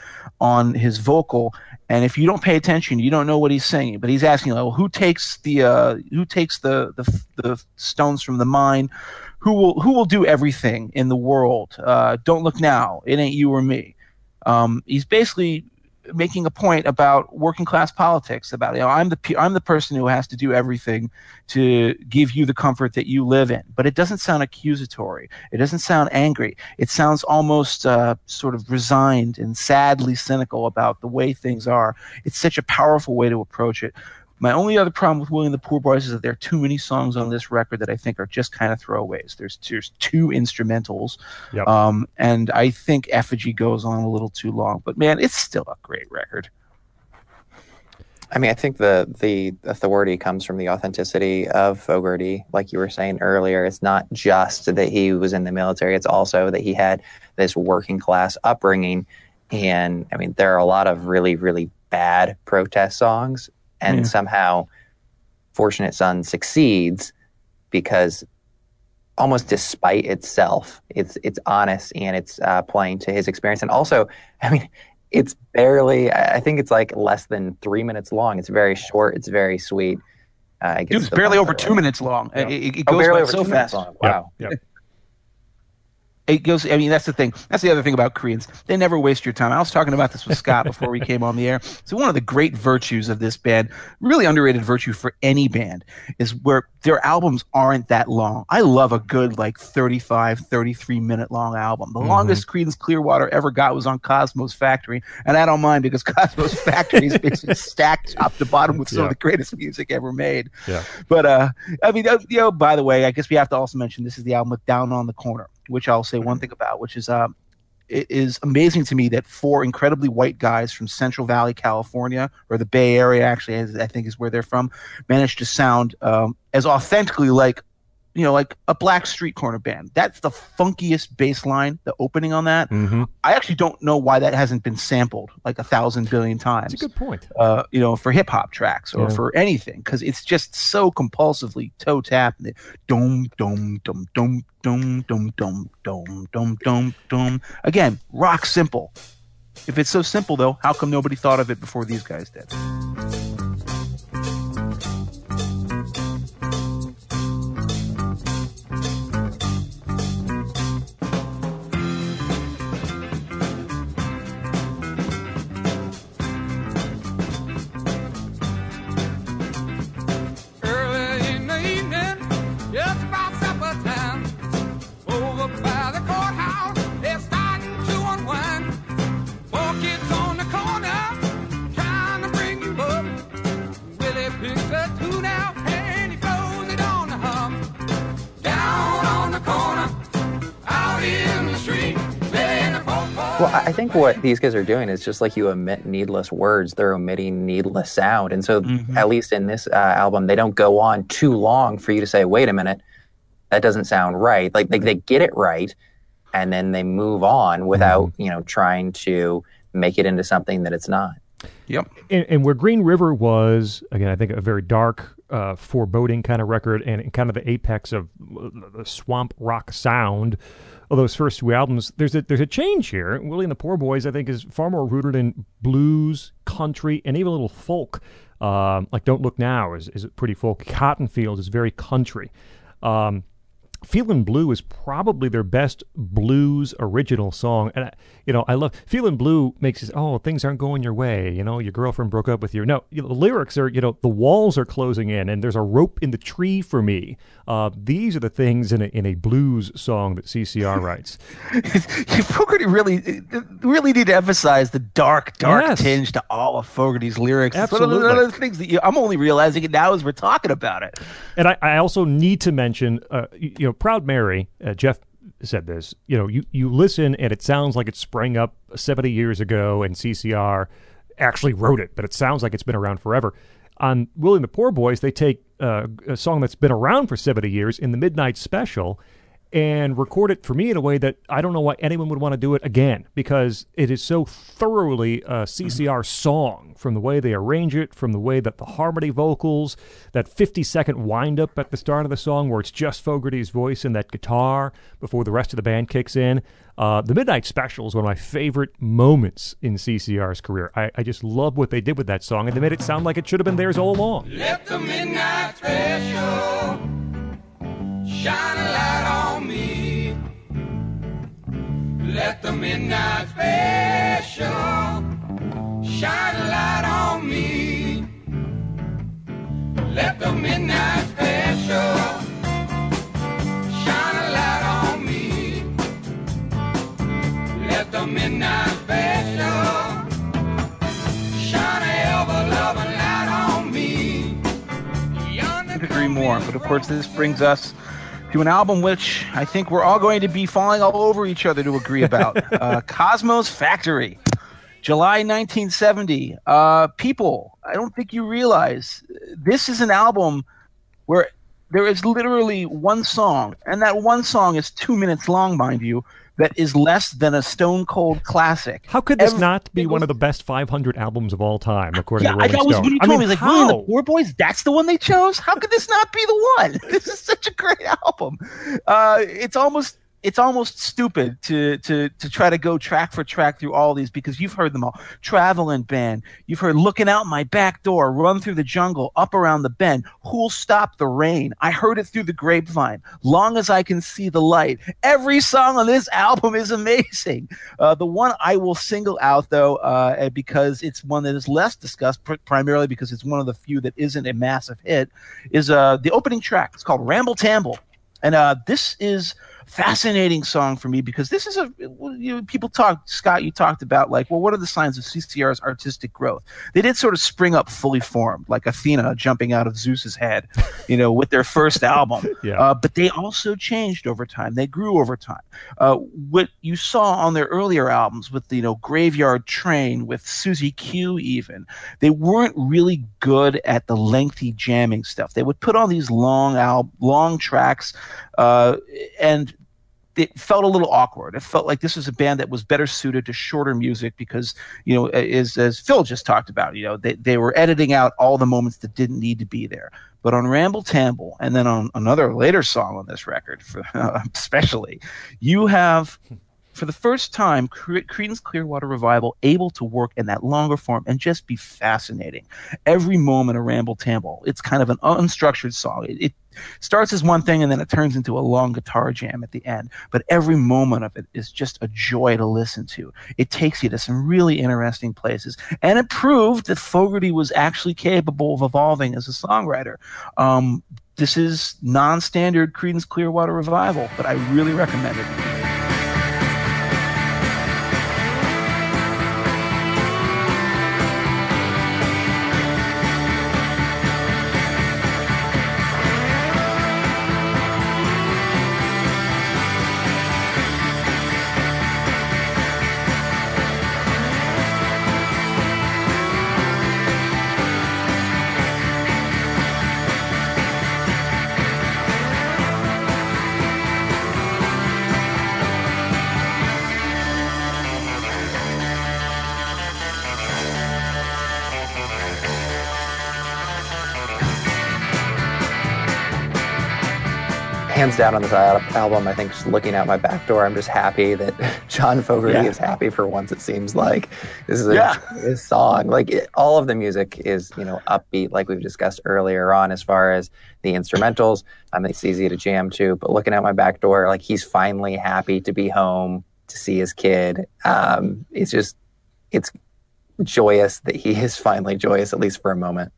on his vocal and if you don't pay attention, you don't know what he's saying. But he's asking, well, who takes the uh, who takes the, the the stones from the mine? Who will who will do everything in the world? Uh, don't look now. It ain't you or me. Um, he's basically making a point about working class politics about you know I'm the I'm the person who has to do everything to give you the comfort that you live in. But it doesn't sound accusatory. It doesn't sound angry. It sounds almost uh, sort of resigned and sadly cynical about the way things are. It's such a powerful way to approach it my only other problem with Willie and the Poor Boys is that there are too many songs on this record that I think are just kind of throwaways. There's there's two instrumentals, yep. um, and I think Effigy goes on a little too long. But man, it's still a great record.
I mean, I think the the authority comes from the authenticity of Fogerty. Like you were saying earlier, it's not just that he was in the military; it's also that he had this working class upbringing. And I mean, there are a lot of really, really bad protest songs and yeah. somehow Fortunate Son succeeds because almost despite itself, it's it's honest and it's uh, playing to his experience. And also, I mean, it's barely. I think it's like less than three minutes long. It's very short. It's very sweet.
Uh, it was barely over two minutes long. Yeah. It, it, oh, goes oh, by so fast.
Wow. Yeah.
it goes. I mean, that's the thing. That's the other thing about Creedence. They never waste your time. I was talking about this with Scot before we came on the air. So one of the great virtues of this band, really underrated virtue for any band, is where their albums aren't that long. I love a good like 35, 33 minute long album. The mm-hmm. longest Creedence Clearwater ever got was on Cosmo's Factory, and I don't mind because Cosmo's Factory is basically stacked top to bottom with some yeah. of the greatest music ever made.
Yeah.
But uh, I mean, uh, you know, by the way, I guess we have to also mention this is the album with Down on the Corner which I'll say one thing about, which is um, it is amazing to me that four incredibly white guys from Central Valley, California, or the Bay Area, actually, I think is where they're from, managed to sound um, as authentically like you know, like a black street corner band. That's the funkiest bass line, the opening on that.
Mm-hmm.
I actually don't know why that hasn't been sampled like a thousand billion times.
That's a good point.
Uh, you know, for hip hop tracks or
Yeah.
for anything, because it's just so compulsively toe tap. Dum dum dum dum dum dum dum dum dum dum dum. Again, rock simple. If it's so simple though, how come nobody thought of it before these guys did?
What these guys are doing is just like you omit needless words, they're omitting needless sound. And so,
Mhm.
at least in this uh, album, they don't go on too long for you to say, wait a minute, that doesn't sound right. Like they, they get it right and then they move on without, you know, trying to make it into something that it's not.
Yep.
and, and where Green River was, again, I think a very dark, uh, foreboding kind of record, and kind of the apex of uh, the swamp rock sound of those first two albums. There's a there's a change here. Willie and the Poor Boys, I think, is far more rooted in blues, country, and even a little folk. Um, like "Don't Look Now" is is pretty folk. Cotton Field is very country. Um, Feelin' Blue is probably their best blues original song. And, I, you know, I love Feelin' Blue makes it, oh, things aren't going your way. You know, your girlfriend broke up with you. No, you know, the lyrics are, you know, the walls are closing in and there's a rope in the tree for me. Uh, these are the things in a, in a blues song that CCR writes.
you Fogerty really, really need to emphasize the dark, dark
Yes.
tinge to all of Fogerty's lyrics. It's one of the-
Absolutely.
one of the things that you, I'm only realizing it now as we're talking about it.
And I, I also need to mention, uh, you know, Proud Mary, uh, Jeff said this, you know, you, you listen and it sounds like it sprang up 70 years ago and CCR actually wrote it, but it sounds like it's been around forever. On Willie and the Poor Boys, they take uh, a song that's been around for 70 years in the Midnight Special and record it for me in a way that I don't know why anyone would want to do it again because it is so thoroughly a CCR song from the way they arrange it, from the way that the harmony vocals, that 50 second wind up at the start of the song where it's just Fogerty's voice and that guitar before the rest of the band kicks in. Uh, the Midnight Special is one of my favorite moments in CCR's career. I, I just love what they did with that song, and they made it sound like it should have been theirs all along.
Let the midnight special shine a light Let the midnight special shine a light on me. Let the midnight special shine a light on me. Let the midnight special shine a ever loving light on me.
couldn't agree more. But of course, this brings us to an album which I think we're all going to be falling all over each other to agree about uh, Cosmo's Factory, July 1970. Uh, people, I don't think you realize this is an album where there is literally one song, and that one song is two minutes long, mind you, that is less than a Stone Cold classic.
How could this
Every
not be one of the best 500 albums of all time, according
yeah,
to
I,
Rolling
that was
Stone?
when he
I
told
mean,
me, like,
how?
The Poor Boys, that's the one they chose? How could this not be the one? This is such a great album. Uh, it's almost it's almost stupid to to to try to go track for track through all these because you've heard them all. Traveling band, you've heard looking out my back door, run through the jungle, up around the bend, who'll stop the rain? I heard it through the grapevine, long as I can see the light. Every song on this album is amazing. Uh, the one I will single out though, uh, because it's one that is less discussed, pr- primarily because it's one of the few that isn't a massive hit, is uh, the opening track. It's called Ramble Tamble. And uh, this is fascinating song for me because this is a you know, people talk Scot you talked about like well what are the signs of CCR's artistic growth? They did sort of spring up fully formed like Athena jumping out of Zeus's head you know with their first album.
Yeah.
uh, but they also changed over time. They grew over time. Uh, what you saw on their earlier albums with you know Graveyard Train with Susie Q even they weren't really good at the lengthy jamming stuff. They would put on these long al- long tracks uh, and it felt a little awkward. It felt like this was a band that was better suited to shorter music because, you know, is as Phil just talked about, you know, they, they were editing out all the moments that didn't need to be there. But on Ramble Tamble, and then on another later song on this record, for, especially, you have for the first time, Cre- Creedence Clearwater Revival able to work in that longer form and just be fascinating. Every moment of Ramble Tamble, it's kind of an unstructured song. It, it starts as one thing and then it turns into a long guitar jam at the end. But every moment of it is just a joy to listen to. It takes you to some really interesting places, and it proved that Fogerty was actually capable of evolving as a songwriter. Um, this is non-standard Creedence Clearwater Revival, but I really recommend it.
Hands down on this album, I think just looking out my back door, I'm just happy that John Fogerty
Yeah.
is happy for once. It seems like this is a
Yeah.
song. Like it, all of the music is, you know, upbeat, like we've discussed earlier on. As far as the instrumentals, um, it's easy to jam to. But looking out my back door, like he's finally happy to be home to see his kid. Um, it's just, it's joyous that he is finally joyous, at least for a moment.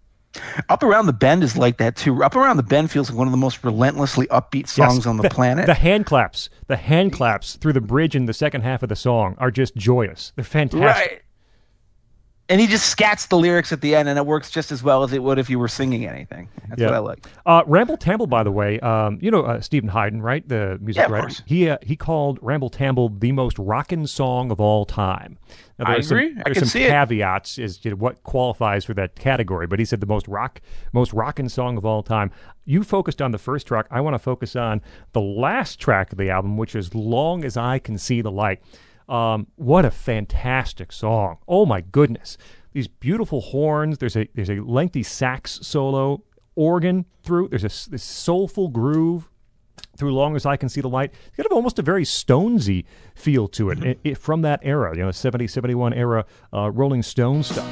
Up Around the Bend is like that too. Up Around the Bend feels like one of the most relentlessly upbeat songs
Yes.
on the, planet.
The hand claps, the hand claps through the bridge in the second half of the song are just joyous. They're fantastic.
right. And he just scats the lyrics at the end, and it works just as well as it would if you were singing anything. That's
Yeah.
what I like.
Uh, Ramble Tamble, by the way, um, you know uh, Steven Hyden, right? The music
Yeah, of
writer.
course.
He uh, he called Ramble Tamble the most rockin' song of all time. Now,
I
there's some-
agree. I can
some
see it.
caveats as to what qualifies for that category, but he said the most rock, most rockin' song of all time. You focused on the first track. I want to focus on the last track of the album, which is "Long as I Can See the Light." Um, what a fantastic song! Oh my goodness, these beautiful horns. There's a there's a lengthy sax solo, organ through. There's a this soulful groove through long as I can see the light. It's kind of almost a very Stonesy feel to it, it, it from that era, you know, 70, 71 era uh, Rolling Stone stuff.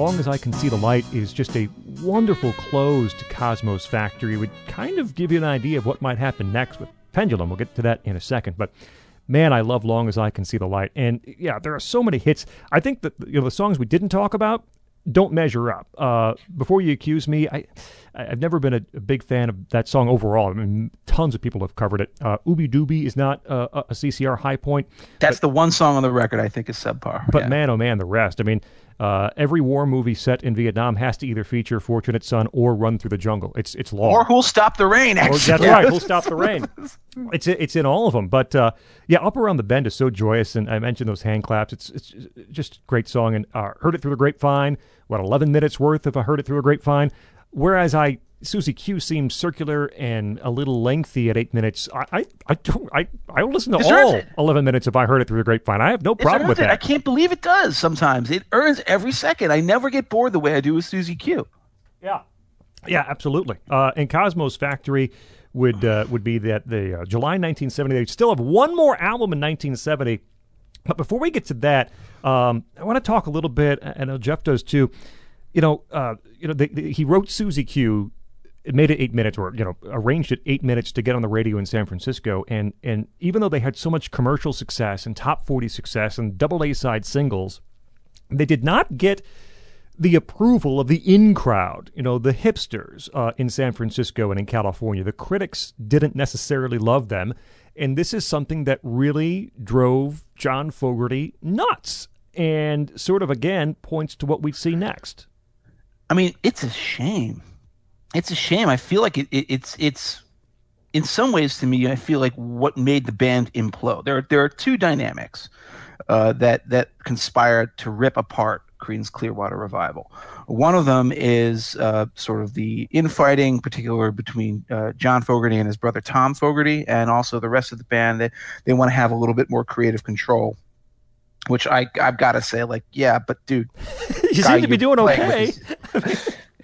Long as I
can see the light is just a wonderful close to Cosmo's Factory. It would kind of give you an idea of what might happen next with Pendulum. We'll get to that in a second, but. Man, I love "Long as I Can See the Light," and yeah, there are so many hits. I think that you know the songs we didn't talk about don't measure up. Uh, before you accuse me, I I've never been a, a big fan of that song overall. I mean, tons of people have covered it. Uh, "Ooby Dooby" is not uh, a CCR high point,
That's the one song on the record I think is subpar.
but
Yeah.
man, oh man, the rest. I mean, uh, every war movie set in Vietnam has to either feature "Fortunate Son" or "Run Through the Jungle." It's it's long.
or who'll stop the rain?
Or-
Actually,
that's right. Who'll stop the rain? It's it's in all of them. But uh, yeah, up around the bend is so joyous, and I mentioned those hand claps. It's it's just a great song, and uh, heard it through the grapevine. What eleven minutes worth if I heard it through a grapevine? Whereas I Susie Q seems circular and a little lengthy at eight minutes. I I I don't I I will listen to all eleven minutes if I heard it through the grapevine. I have no problem with
it.
that.
I can't believe it does. Sometimes it earns every second. I never get bored the way I do with Susie Q.
Yeah. Yeah, absolutely. Uh, and Cosmo's Factory would uh, would be that the uh, July 1970. They still have one more album in 1970. But before we get to that, um, I want to talk a little bit. I know Jeff does too. You know, uh, you know, they, they, he wrote Susie Q. Made it eight minutes, or you know, arranged it eight minutes to get on the radio in San Francisco. And and even though they had so much commercial success and top forty success and double A side singles, they did not get the approval of the in crowd, you know, the hipsters uh, in San Francisco and in California. The critics didn't necessarily love them. And this is something that really drove John Fogerty nuts and sort of, again, points to what we see next.
I mean, it's a shame. It's a shame. I feel like it, it, it's it's in some ways to me. I feel like what made the band implode. There there are two dynamics uh, that that conspired to rip apart Creedence Clearwater Revival. One of them is uh, sort of the infighting, particular between uh, John Fogerty and his brother Tom Fogerty, and also the rest of the band. They, they want to have a little bit more creative control. Which I I've got to say, like, yeah, but dude,
you seem to be doing okay.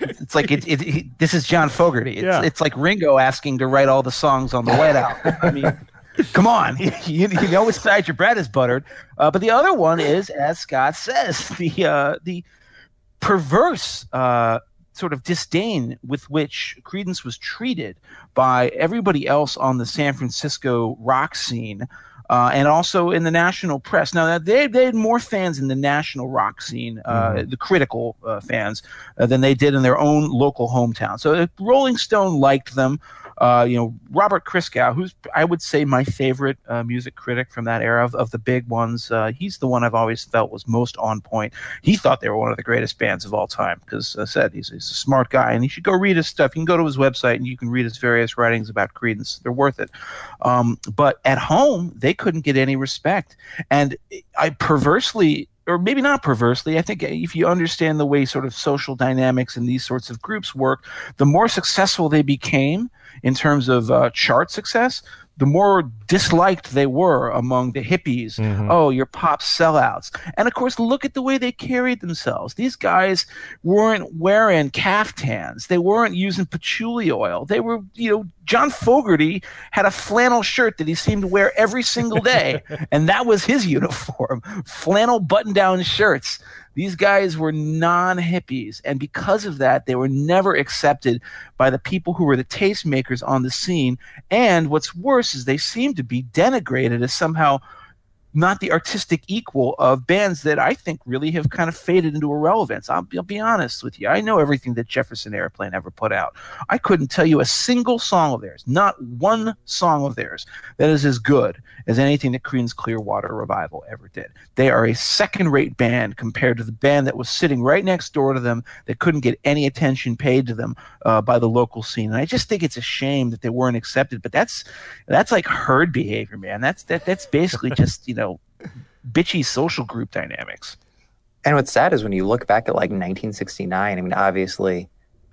it's like it, it, it, this is John Fogerty. It's,
Yeah.
it's like Ringo asking to write all the songs on the White Album. I mean, come on, you, you know which side your bread is buttered. Uh, but the other one is, as Scot says, the uh, the perverse uh, sort of disdain with which Creedence was treated by everybody else on the San Francisco rock scene. Uh, and also in the national press. Now they they had more fans in the national rock scene, uh, the critical uh, fans, uh, than they did in their own local hometown. So Rolling Stone liked them. Uh, you know Robert Christgau, who's I would say my favorite uh, music critic from that era of, of the big ones. Uh, he's the one I've always felt was most on point. He thought they were one of the greatest bands of all time because, I said, he's, he's a smart guy, and you should go read his stuff. You can go to his website and you can read his various writings about Creedence. They're worth it. Um, but at home, they couldn't get any respect, and I perversely or maybe not perversely, I think if you understand the way sort of social dynamics in these sorts of groups work, the more successful they became in terms of uh, chart success, the more disliked they were among the hippies. Mm-hmm. Oh, you're pop sellouts. And of course, look at the way they carried themselves. These guys weren't wearing caftans. They weren't using patchouli oil. They were, you know, John Fogerty had a flannel shirt that he seemed to wear every single day, and that was his uniform flannel button down shirts. These guys were non hippies, and because of that, they were never accepted by the people who were the tastemakers on the scene. And what's worse is they seem to be denigrated as somehow not the artistic equal of bands that I think really have kind of faded into irrelevance. I'll, I'll be honest with you. I know everything that Jefferson Airplane ever put out. I couldn't tell you a single song of theirs, not one song of theirs, that is as good as anything that Creedence Clearwater Revival ever did. They are a second rate band compared to the band that was sitting right next door to them that couldn't get any attention paid to them uh, by the local scene. And I just think it's a shame that they weren't accepted. But that's that's like herd behavior, man. That's that that's basically just you know bitchy social group dynamics.
And what's sad is when you look back at like 1969. I mean, obviously,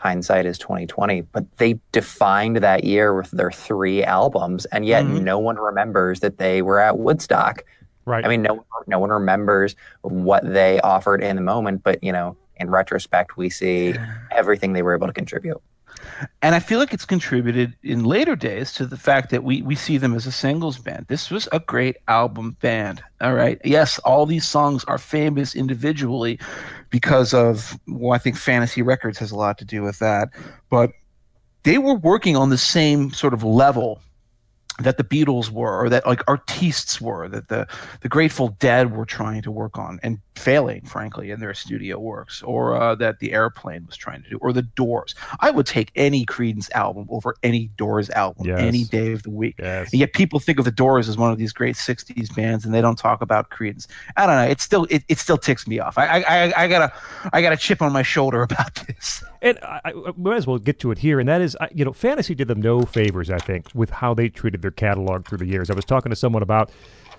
hindsight is 2020, but they defined that year with their three albums, and yet
Mhm.
no one remembers that they were at Woodstock.
Right.
I mean, no, no one remembers what they offered in the moment, but you know, in retrospect, we see everything they were able to contribute.
And I feel like it's contributed in later days to the fact that we, we see them as a singles band. This was a great album band. All right. Yes, all these songs are famous individually because of, well, I think Fantasy Records has a lot to do with that. But they were working on the same sort of level that the Beatles were, or that like artists were, that the the Grateful Dead were trying to work on and failing, frankly, in their studio works, or uh, that the Airplane was trying to do, or the Doors. I would take any Creedence album over any Doors album
Yes.
any day of the week.
Yes.
And yet people think of the Doors as one of these great '60s bands, and they don't talk about Creedence. I don't know. It still it, it still ticks me off. I, I I got a I got a chip on my shoulder about this.
And I, I we might as well get to it here, and that is, I- you know, fantasy did them no favors, I think, with how they treated their catalog through the years. I was talking to someone about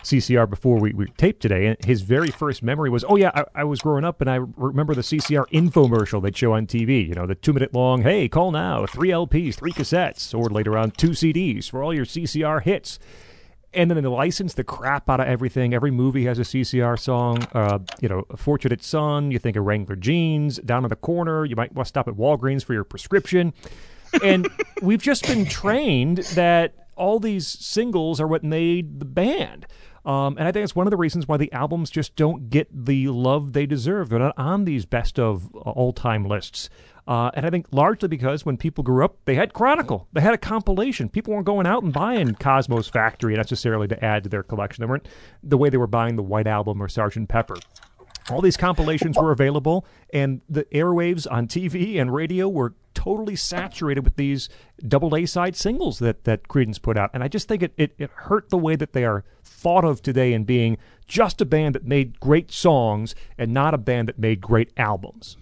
CCR before we, we taped today, and his very first memory was, oh yeah, I, I was growing up, and I remember the CCR infomercial they'd show on TV. You know, the two minute long, hey, call now, three LPs, three cassettes, or later on two CDs for all your CCR hits. and then they license the crap out of everything. Every movie has a CCR song. Uh, you know, a Fortunate Son. You think of Wrangler jeans down in the corner. You might want to stop at Walgreens for your prescription. And we've just been trained that all these singles are what made the band. Um, and I think it's one of the reasons why the albums just don't get the love they deserve. They're not on these best of uh, all time lists. Uh, and I think largely because when people grew up, they had Chronicle, they had a compilation. People weren't going out and buying Cosmo's Factory necessarily to add to their collection. They weren't the way they were buying the White Album or Sergeant Pepper. All these compilations were available, and the airwaves on TV and radio were totally saturated with these double A side singles that that Creedence put out. And I just think it, it, it hurt the way that they are thought of today in being just a band that made great songs and not a band that made great albums.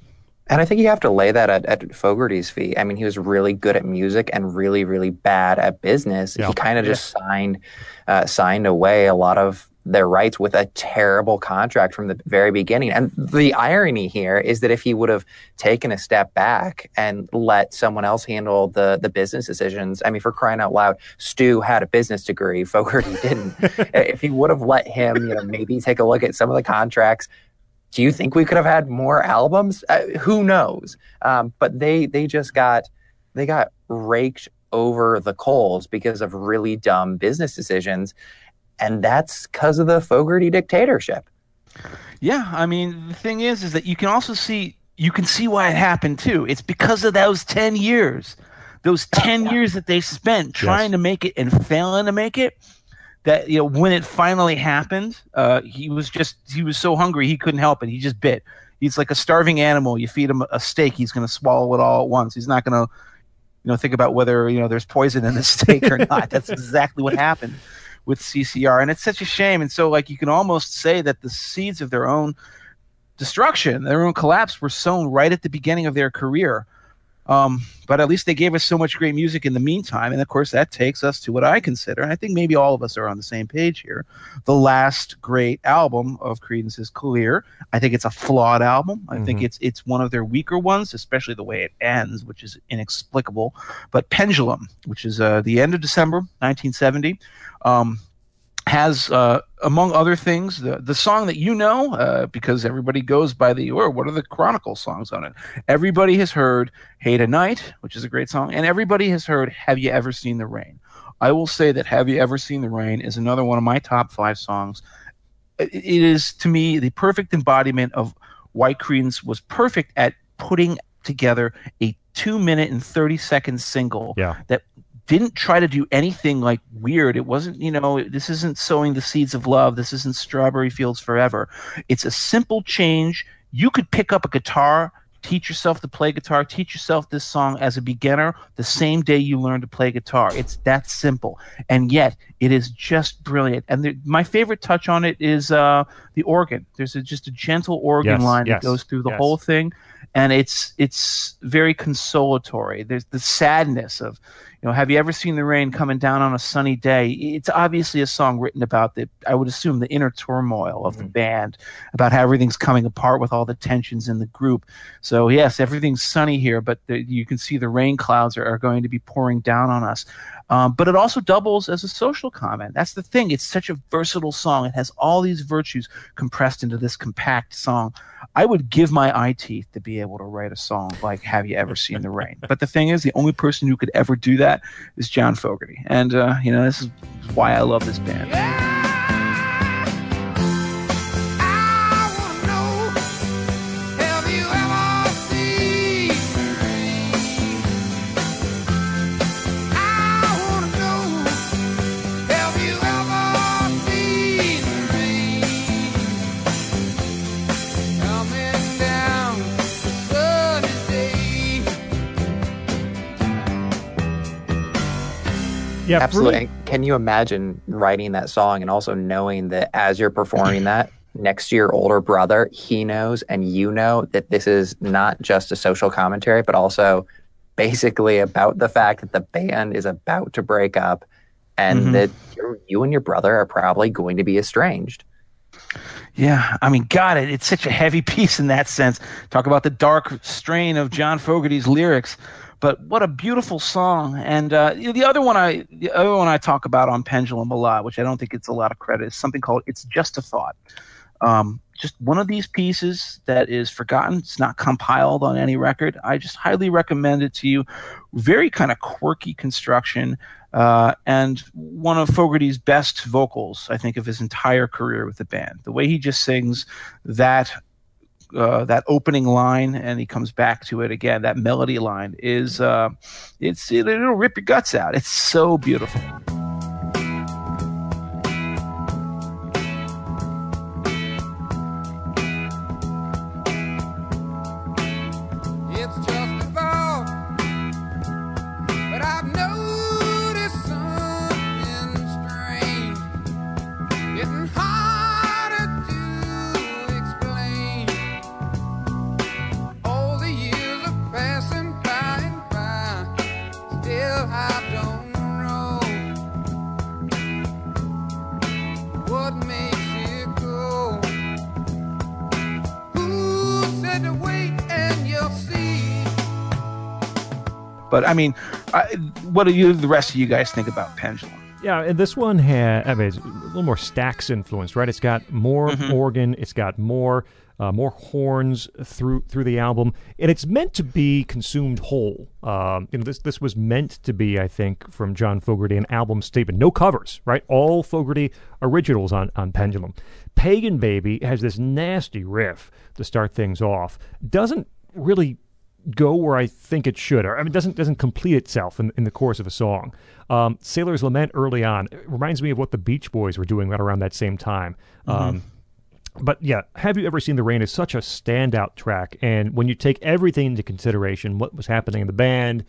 And I think you have to lay that at, at Fogerty's feet. I mean, he was really good at music and really, really bad at business. Yeah. He kind of just signed uh, signed away a lot of their rights with a terrible contract from the very beginning. And the irony here is that if he would have taken a step back and let someone else handle the the business decisions, I mean, for crying out loud, Stu had a business degree, Fogerty didn't. if he would have let him, you know, maybe take a look at some of the contracts. Do you think we could have had more albums? Uh, who knows? Um, but they they just got they got raked over the coals because of really dumb business decisions and that's because of the Fogerty dictatorship.
Yeah, I mean, the thing is, is that you can also see you can see why it happened too. It's because of those ten years, those ten years that they spent trying yes. to make it and failing to make it. That you know, when it finally happened, uh, he was just he was so hungry he couldn't help it. He just bit. He's like a starving animal. You feed him a steak, he's going to swallow it all at once. He's not going to, you know, think about whether you know there's poison in the steak or not. That's exactly what happened with CCR, and it's such a shame. And so, like, you can almost say that the seeds of their own destruction, their own collapse, were sown right at the beginning of their career. Um, but at least they gave us so much great music in the meantime. And of course, that takes us to what I consider, I think maybe all of us are on the same page here, the last great album of Creedence's career. I think it's a flawed album. I mm-hmm. think it's it's one of their weaker ones, especially the way it ends, which is inexplicable. But Pendulum, which is uh, the end of December 1970, um, has, uh, among other things, the, the song that you know, uh, because everybody goes by the, or what are the Chronicle songs on it? Everybody has heard Hey Tonight, which is a great song, and everybody has heard Have You Ever Seen the Rain? I will say that Have You Ever Seen the Rain is another one of my top five songs. It is, to me, the perfect embodiment of why Creedence was perfect at putting together a two minute and 30 second single
yeah.
that didn't try to do anything like weird. It wasn't, you know, this isn't sowing the seeds of love. This isn't strawberry fields forever. It's a simple change. You could pick up a guitar, teach yourself to play guitar, teach yourself this song as a beginner the same day you learn to play guitar. It's that simple. And yet it is just brilliant. And the, my favorite touch on it is uh, the organ. There's a, just a gentle organ
yes,
line
yes,
that goes through the
yes.
whole thing. And it's it's very consolatory. There's the sadness of, you know, have you ever seen the rain coming down on a sunny day? It's obviously a song written about the, I would assume, the inner turmoil of mm-hmm. the band, about how everything's coming apart with all the tensions in the group. So, yes, everything's sunny here, but the, you can see the rain clouds are, are going to be pouring down on us. Um, but it also doubles as a social comment. That's the thing. It's such a versatile song. It has all these virtues compressed into this compact song. I would give my eye teeth to be able to write a song like "Have You Ever Seen the Rain?" But the thing is, the only person who could ever do that is John Fogerty, and uh, you know this is why I love this band.
Yeah!
Yeah,
absolutely. Can you imagine writing that song and also knowing that as you're performing that next to your older brother, he knows and you know that this is not just a social commentary, but also basically about the fact that the band is about to break up and mm-hmm. that you and your brother are probably going to be estranged.
Yeah, I mean, God, it, it's such a heavy piece in that sense. Talk about the dark strain of John Fogerty's lyrics. But what a beautiful song! And uh, the other one I the other one I talk about on Pendulum a lot, which I don't think gets a lot of credit, is something called "It's Just a Thought." Um, just one of these pieces that is forgotten. It's not compiled on any record. I just highly recommend it to you. Very kind of quirky construction. Uh, and one of Fogerty's best vocals, I think, of his entire career with the band. The way he just sings that uh, that opening line and he comes back to it again. That melody line is uh, it's it, it'll rip your guts out. It's so beautiful.
But I
mean, I, what do you the rest of you guys think about Pendulum?
Yeah, and this one had I mean, it's a little more Stax influence, right? It's got more
Mm-hmm.
organ, it's got more uh, more horns through through the album, and it's meant to be consumed whole. Um, you know, this this was meant to be, I think, from John Fogerty, an album statement. No covers, right? All Fogerty originals on on Pendulum. Pagan Baby has this nasty riff to start things off. Doesn't really go where I think it should, or I mean, it doesn't doesn't complete itself in, in the course of a song. Um, Sailor's Lament early on it reminds me of what the Beach Boys were doing right around that same time. Um, but yeah, Have You Ever Seen the Rain is such a standout track. And when you take everything into consideration, what was happening in the band,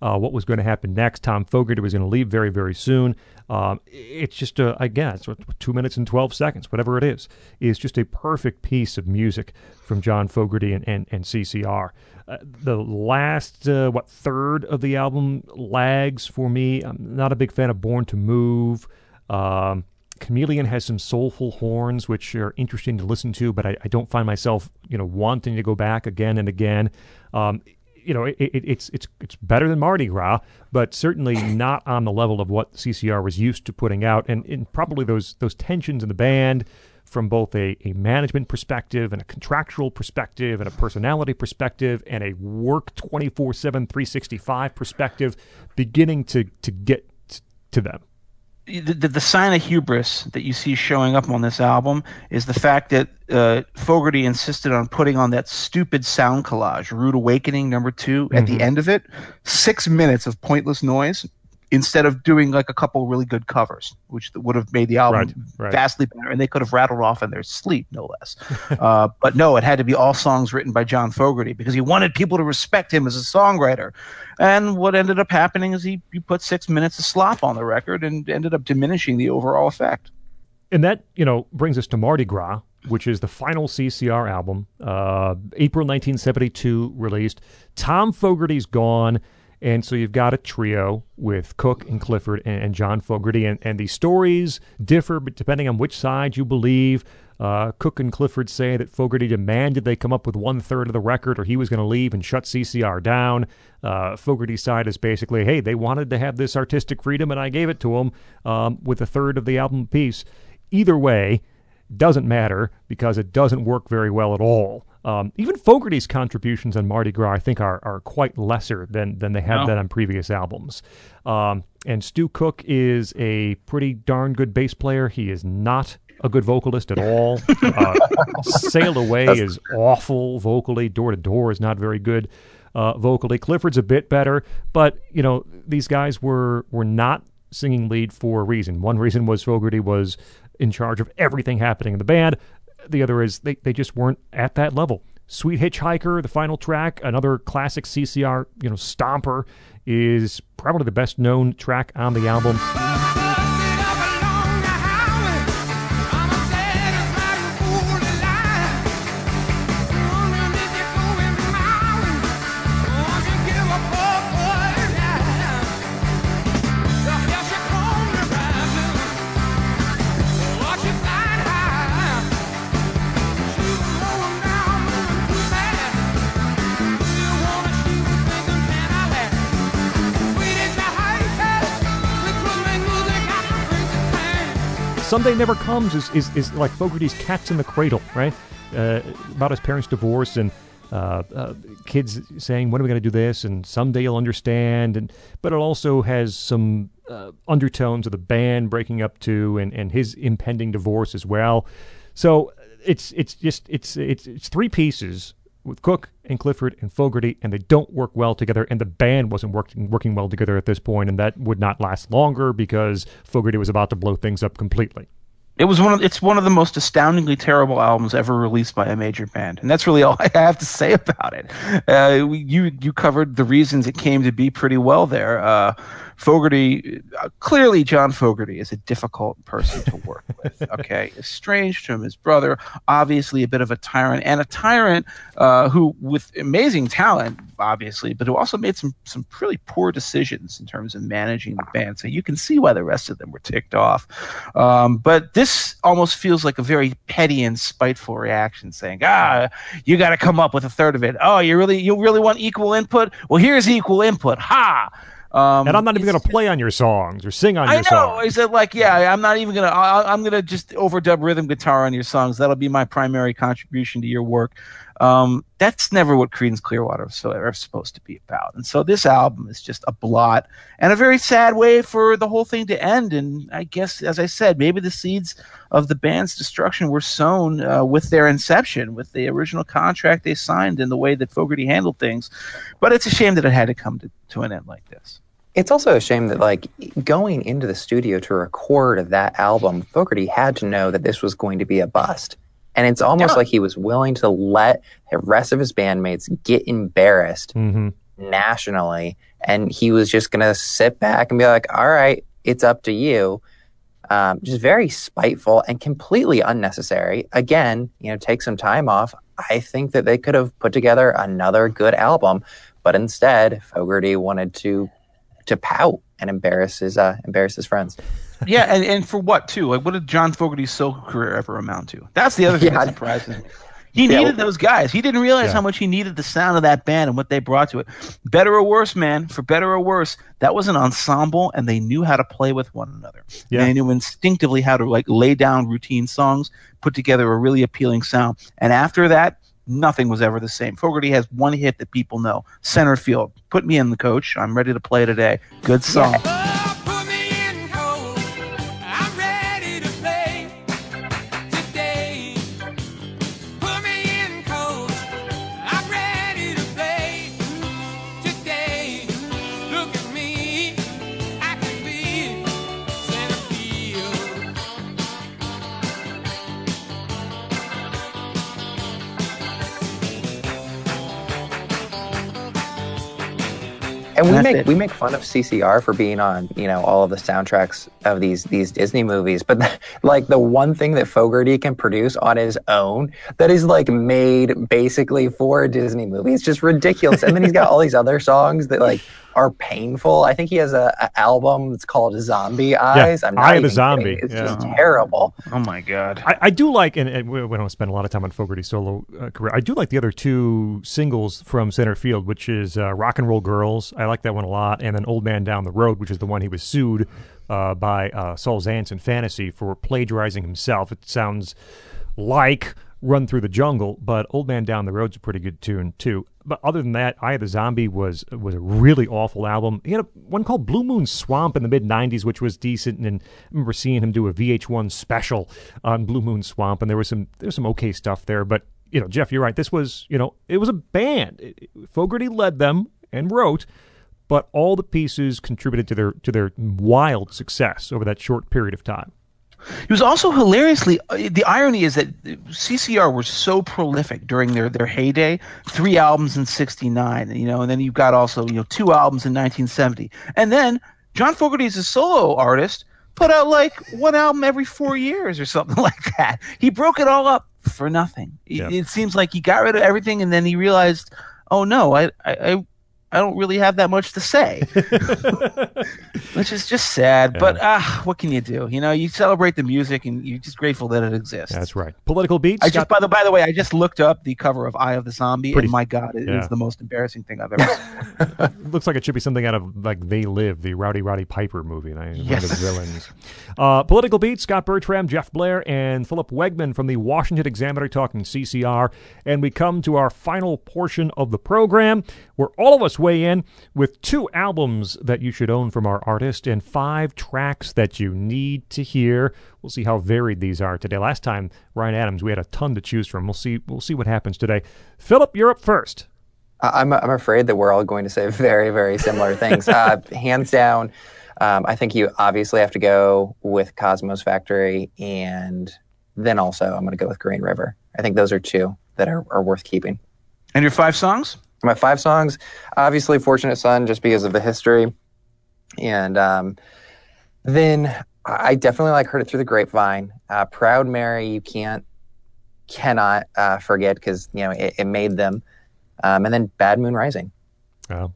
uh, what was going to happen next, Tom Fogerty was going to leave very, very soon. Um, it's just, a, again, it's two minutes and 12 seconds, whatever it is, is just a perfect piece of music from John Fogerty and, and, and CCR. Uh, the last, uh, what, third of the album lags for me. I'm not a big fan of Born to Move. Um, Chameleon has some soulful horns, which are interesting to listen to, but I, I don't find myself, you know, wanting to go back again and again. Um, you know, it, it, it's it's it's better than Mardi Gras, but certainly not on the level of what CCR was used to putting out, and, and probably those those tensions in the band from both a, a management perspective and a contractual perspective and a personality perspective and a work 24 7 365 perspective beginning to to get t- to them.
The, the, the sign of hubris that you see showing up on this album is the fact that uh, Fogerty insisted on putting on that stupid sound collage, Rude Awakening number 2 at the end of it, six minutes of pointless noise instead of doing like a couple really good covers, which would have made the album
Right, right.
vastly better, and they could have rattled off in their sleep, no less. uh, but no, it had to be all songs written by John Fogerty because he wanted people to respect him as a songwriter. And what ended up happening is he, he put six minutes of slop on the record and ended up diminishing the overall effect.
and that you know brings us to Mardi Gras, which is the final CCR album, uh, April 1972 released. Tom Fogerty's gone, and so you've got a trio with Cook and Clifford and, and John Fogerty, and, and the stories differ, depending on which side you believe. Uh, Cook and Clifford say that Fogerty demanded they come up with one third of the record, or he was going to leave and shut CCR down. Uh, Fogerty's side is basically, hey, they wanted to have this artistic freedom, and I gave it to them um, with a third of the album piece. Either way, doesn't matter because it doesn't work very well at all. Um, even Fogerty's contributions on Mardi Gras, I think, are, are quite lesser than than they have
No.
been on previous albums. Um, and Stu Cook is a pretty darn good bass player. He is not a good vocalist at all. uh, Sail Away is awful vocally. Door to Door is not very good uh, vocally. Clifford's a bit better, but you know these guys were were not singing lead for a reason. One reason was Fogerty was in charge of everything happening in the band. The other is they, they just weren't at that level. Sweet Hitchhiker, the final track, another classic CCR, you know, stomper, is probably the best known track on the album. Someday Never Comes is, is, is like Fogerty's Cats in the Cradle, right? Uh, about his parents' divorce and uh, uh, kids saying, "When are we going to do this?" and someday you'll understand. And but it also has some uh, undertones of the band breaking up too, and, and his impending divorce as well. So it's it's just it's it's it's three pieces with Cook and Clifford and Fogerty, and they don't work well together. And the band wasn't working working well together at this point, and that would not last longer because Fogerty was about to blow things up completely.
It was one of it's one of the most astoundingly terrible albums ever released by a major band, and that's really all I have to say about it. Uh, you you covered the reasons it came to be pretty well there. Uh, Fogerty, uh, clearly John Fogerty is a difficult person to work with. Okay, estranged from his brother, obviously a bit of a tyrant, and a tyrant uh, who, with amazing talent, obviously, but who also made some some pretty poor decisions in terms of managing the band. So you can see why the rest of them were ticked off. Um, but this almost feels like a very petty and spiteful reaction, saying, "Ah, you got to come up with a third of it. Oh, you really you really want equal input? Well, here's equal input. Ha!"
Um, and I'm not even going to play on your songs or sing on
I
your
know.
songs.
I said like, yeah, I'm not even gonna. I'm gonna just overdub rhythm guitar on your songs. That'll be my primary contribution to your work. Um, that's never what Creedence Clearwater was so supposed to be about. And so this album is just a blot and a very sad way for the whole thing to end. And I guess, as I said, maybe the seeds of the band's destruction were sown uh, with their inception, with the original contract they signed and the way that Fogerty handled things. But it's a shame that it had to come to, to an end like this.
It's also a shame that, like, going into the studio to record that album, Fogerty had to know that this was going to be a bust. And it's almost
Yeah.
like he was willing to let the rest of his bandmates get embarrassed
hmm
nationally. And he was just going to sit back and be like, all right, it's up to you. Um, just very spiteful and completely unnecessary. Again, you know, take some time off. I think that they could have put together another good album, but instead, Fogerty wanted to to pout and embarrass his uh, embarrass his friends.
yeah, and, and for what too? Like, what did John Fogerty's solo career ever amount to? That's the other thing
Yeah.
that surprises me. He
Yeah,
needed
well-
those guys. He didn't realize
Yeah.
how much he needed the sound of that band and what they brought to it. Better or worse, man, for better or worse, that was an ensemble, and they knew how to play with one another.
Yeah.
They knew instinctively how to like lay down routine songs, put together a really appealing sound. And after that, nothing was ever the same. Fogerty has one hit that people know: "Center Field." Put me in the coach. I'm ready to play today. Good song.
Oh,
And we make
it.
we make fun of CCR for being on you know all of the soundtracks of these these Disney movies, but like the one thing that Fogerty can produce on his own that is like made basically for a Disney movie, it's just ridiculous. and then he's got all these other songs that like are painful. I think he has a, a album that's called Zombie Eyes. Yeah, I'm not
Eye of the Zombie,
kidding. It's
yeah.
just terrible.
Oh my god.
I, I do like, and, and we, we don't spend a lot of time on Fogerty's solo uh, career. I do like the other two singles from Center Field, which is uh, "Rock and Roll Girls." I like that one a lot, and then "Old Man Down the Road," which is the one he was sued uh, by uh, Saul Zaentz in Fantasy for plagiarizing himself. It sounds like "Run Through the Jungle," but "Old Man Down the Road's a pretty good tune too. But other than that, "Eye of the Zombie" was was a really awful album. He had a, one called "Blue Moon Swamp" in the mid '90s, which was decent, and I remember seeing him do a VH1 special on Blue Moon Swamp, and there was some there was some okay stuff there. But you know, Jeff, you're right. This was you know it was a band. Fogerty led them and wrote, but all the pieces contributed to their to their wild success over that short period of time.
He was also hilariously. Uh, the irony is that CCR were so prolific during their, their heyday. Three albums in '69, you know, and then you've got also you know two albums in 1970, and then John Fogerty is a solo artist, put out like one album every four years or something like that. He broke it all up for nothing. It-
Yeah.
It, seems like he got rid of everything, and then he realized, oh no, I I. I I don't really have that much to say. which is just sad. Yeah. But ah, uh, what can you do? You know, you celebrate the music, and you're just grateful that it exists.
That's right. Political beats.
I just by the by the way, I just looked up the cover of Eye of the Zombie, Pretty, and my God, it yeah. is the most embarrassing thing I've ever
seen. Looks like it should be something out of like They Live, the Rowdy Roddy Piper movie. And I, yes. One of the villains. Uh, political beats. Scot Bertram, Jeff Blehar, and Philip Wegmann from the Washington Examiner talking CCR, and we come to our final portion of the program where all of us weigh in with two albums that you should own from our artist and five tracks that you need to hear. We'll see how varied these are today. Last time, Ryan Adams, we had a ton to choose from. We'll see. We'll see what happens today. Philip, you're up first.
I'm I'm afraid that we're all going to say very very similar things. uh, hands down, um, I think you obviously have to go with Cosmo's Factory, and then also I'm going to go with Green River. I think those are two that are, are worth keeping.
And your five songs?
My five songs, obviously, Fortunate Son, just because of the history, and um, then I definitely like Heard It Through the Grapevine. Uh, Proud Mary, you can't, cannot uh, forget because you know it, it made them, um, and then Bad Moon Rising.
Oh.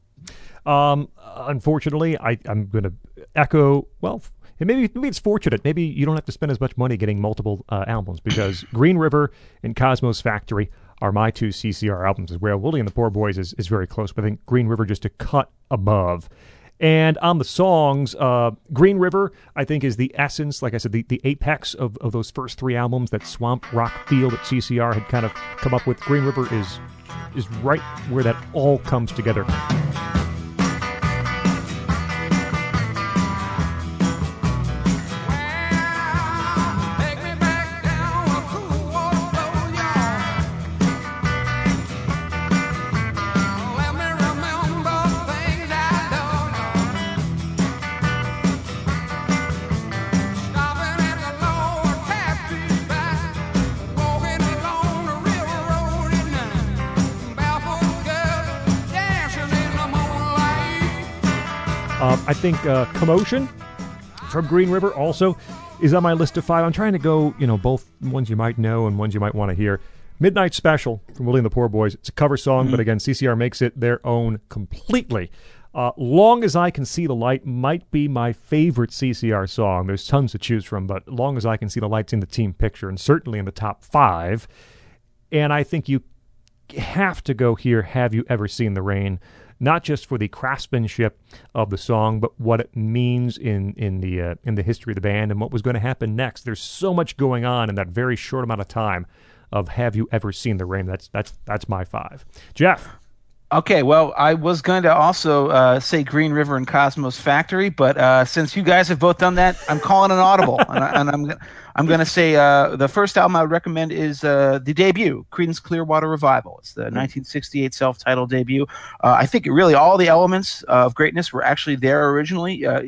Um, unfortunately, I, I'm going to echo. Well, maybe maybe it's fortunate. Maybe you don't have to spend as much money getting multiple uh, albums because Green River and Cosmo's Factory are my two CCR albums as well. Willie and the Poor Boys is, is very close, but I think Green River just a cut above. And on the songs, uh, Green River, I think, is the essence, like I said, the, the apex of, of those first three albums, that swamp rock feel that CCR had kind of come up with. Green River is is right where that all comes together. I think uh, Commotion from Green River also is on my list of five. I'm trying to go, you know, both ones you might know and ones you might want to hear. Midnight Special from Willie and the Poor Boys. It's a cover song, mm-hmm. but again, CCR makes it their own completely. Uh, Long as I Can See the Light might be my favorite CCR song. There's tons to choose from, but Long as I Can See the Light's in the team picture and certainly in the top five. And I think you have to go here. Have you ever seen the rain? Not just for the craftsmanship of the song, but what it means in in the uh, in the history of the band and what was going to happen next. There's so much going on in that very short amount of time. Of have you ever seen the rain? That's that's that's my five. Jeff.
Okay, well, I was going to also uh, say Green River and Cosmo's Factory, but uh, since you guys have both done that, I'm calling an audible, and, I, am I'm going to say uh, the first album I would recommend is uh, the debut, Creedence Clearwater Revival. It's the 1968 self-titled debut. Uh, I think really all the elements of greatness were actually there originally. Uh,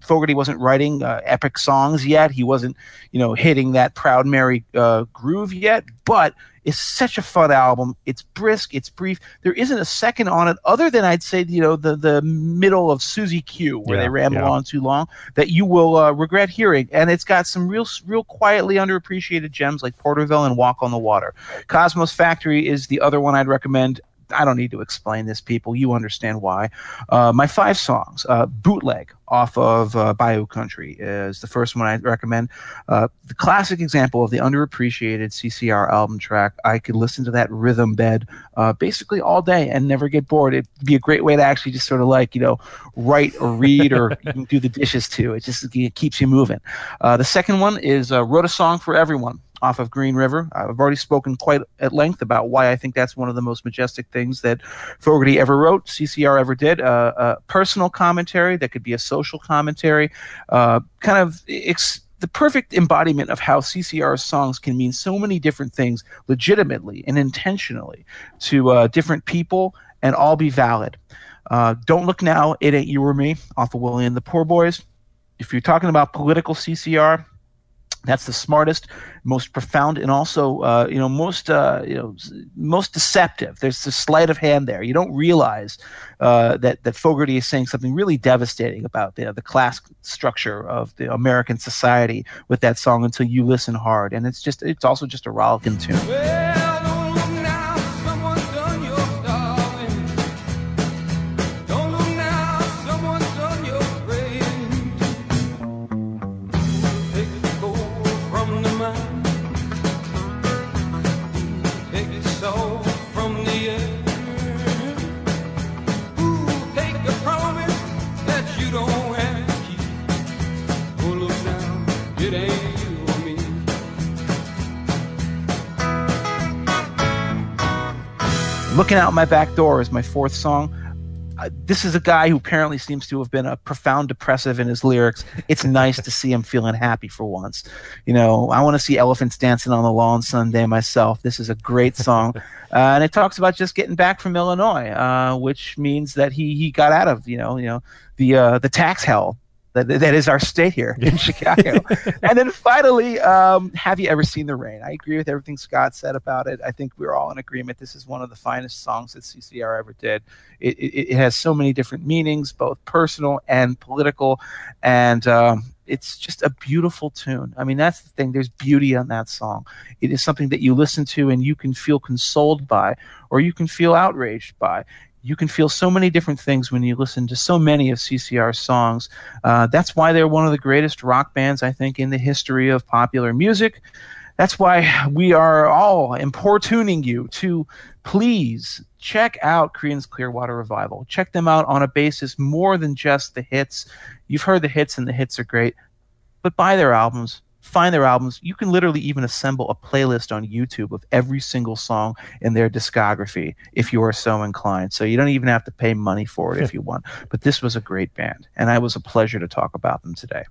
Fogerty wasn't writing uh, epic songs yet. He wasn't, you know, hitting that Proud Mary uh, groove yet. But it's such a fun album. It's brisk. It's brief. There isn't a second on it other than I'd say, you know, the the middle of Susie Q, where yeah, they ramble yeah. on too long, that you will uh, regret hearing. And it's got some real, real quietly underappreciated gems like Porterville and Walk on the Water. Cosmo's Factory is the other one I'd recommend. I don't need to explain this, people. You understand why. Uh, my five songs, uh, Bootleg off of uh, Bayou Country is the first one I recommend. Uh, the classic example of the underappreciated CCR album track. I could listen to that rhythm bed uh, basically all day and never get bored. It'd be a great way to actually just sort of like, you know, write or read or do the dishes too. It just it keeps you moving. Uh, the second one is uh, Wrote a Song for Everyone off of Green River. I've already spoken quite at length about why I think that's one of the most majestic things that Fogerty ever wrote, CCR ever did. Uh, a personal commentary that could be a social commentary, uh, kind of ex- the perfect embodiment of how CCR's songs can mean so many different things legitimately and intentionally to uh, different people and all be valid. Uh, Don't Look Now, It Ain't You or Me off of Willie and the Poor Boys. If you're talking about political CCR, that's the smartest, most profound, and also uh, you know most uh, you know most deceptive. There's a sleight of hand there. You don't realize uh, that that Fogerty is saying something really devastating about the the class structure of the American society with that song until you listen hard. And it's just it's also just a rollicking tune. Looking Out My Back Door is my fourth song. Uh, this is a guy who apparently seems to have been a profound depressive in his lyrics. It's nice to see him feeling happy for once. You know, I want to see elephants dancing on the lawn someday myself. This is a great song. Uh, and it talks about just getting back from Illinois, uh, which means that he, he got out of, you know, you know, the, uh, the tax hell that, that is our state here in Chicago. and then finally, um, have you ever seen the rain? I agree with everything Scot said about it. I think we're all in agreement. This is one of the finest songs that CCR ever did. It, it, it has so many different meanings, both personal and political, and um, it's just a beautiful tune. I mean, that's the thing. There's beauty on that song. It is something that you listen to and you can feel consoled by, or you can feel outraged by you can feel so many different things when you listen to so many of CCR's songs. Uh, that's why they're one of the greatest rock bands, I think, in the history of popular music. That's why we are all importuning you to please check out Creedence Clearwater Revival. Check them out on a basis more than just the hits. You've heard the hits, and the hits are great, but buy their albums find their albums. You can literally even assemble a playlist on YouTube of every single song in their discography if you are so inclined. So you don't even have to pay money for it if you want. But this was a great band, and it was a pleasure to talk about them today.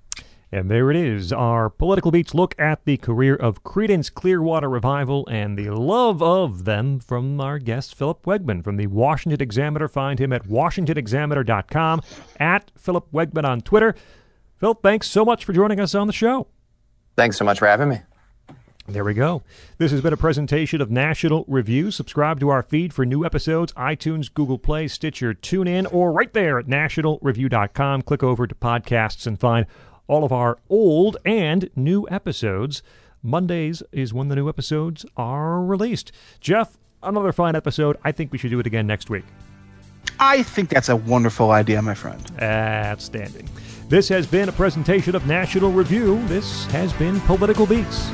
And there it is, our Political Beats look at the career of Creedence Clearwater Revival and the love of them from our guest Philip Wegmann from the Washington Examiner. Find him at washingtonexaminer.com, at Philip Wegmann on Twitter. Phil, thanks so much for joining us on the show.
Thanks so much for having me.
There we go. This has been a presentation of National Review. Subscribe to our feed for new episodes, iTunes, Google Play, Stitcher, TuneIn, or right there at nationalreview.com. Click over to podcasts and find all of our old and new episodes. Mondays is when the new episodes are released. Jeff, another fine episode. I think we should do it again next week.
I think that's a wonderful idea, my friend.
Outstanding. This has been a presentation of National Review. This has been Political Beats.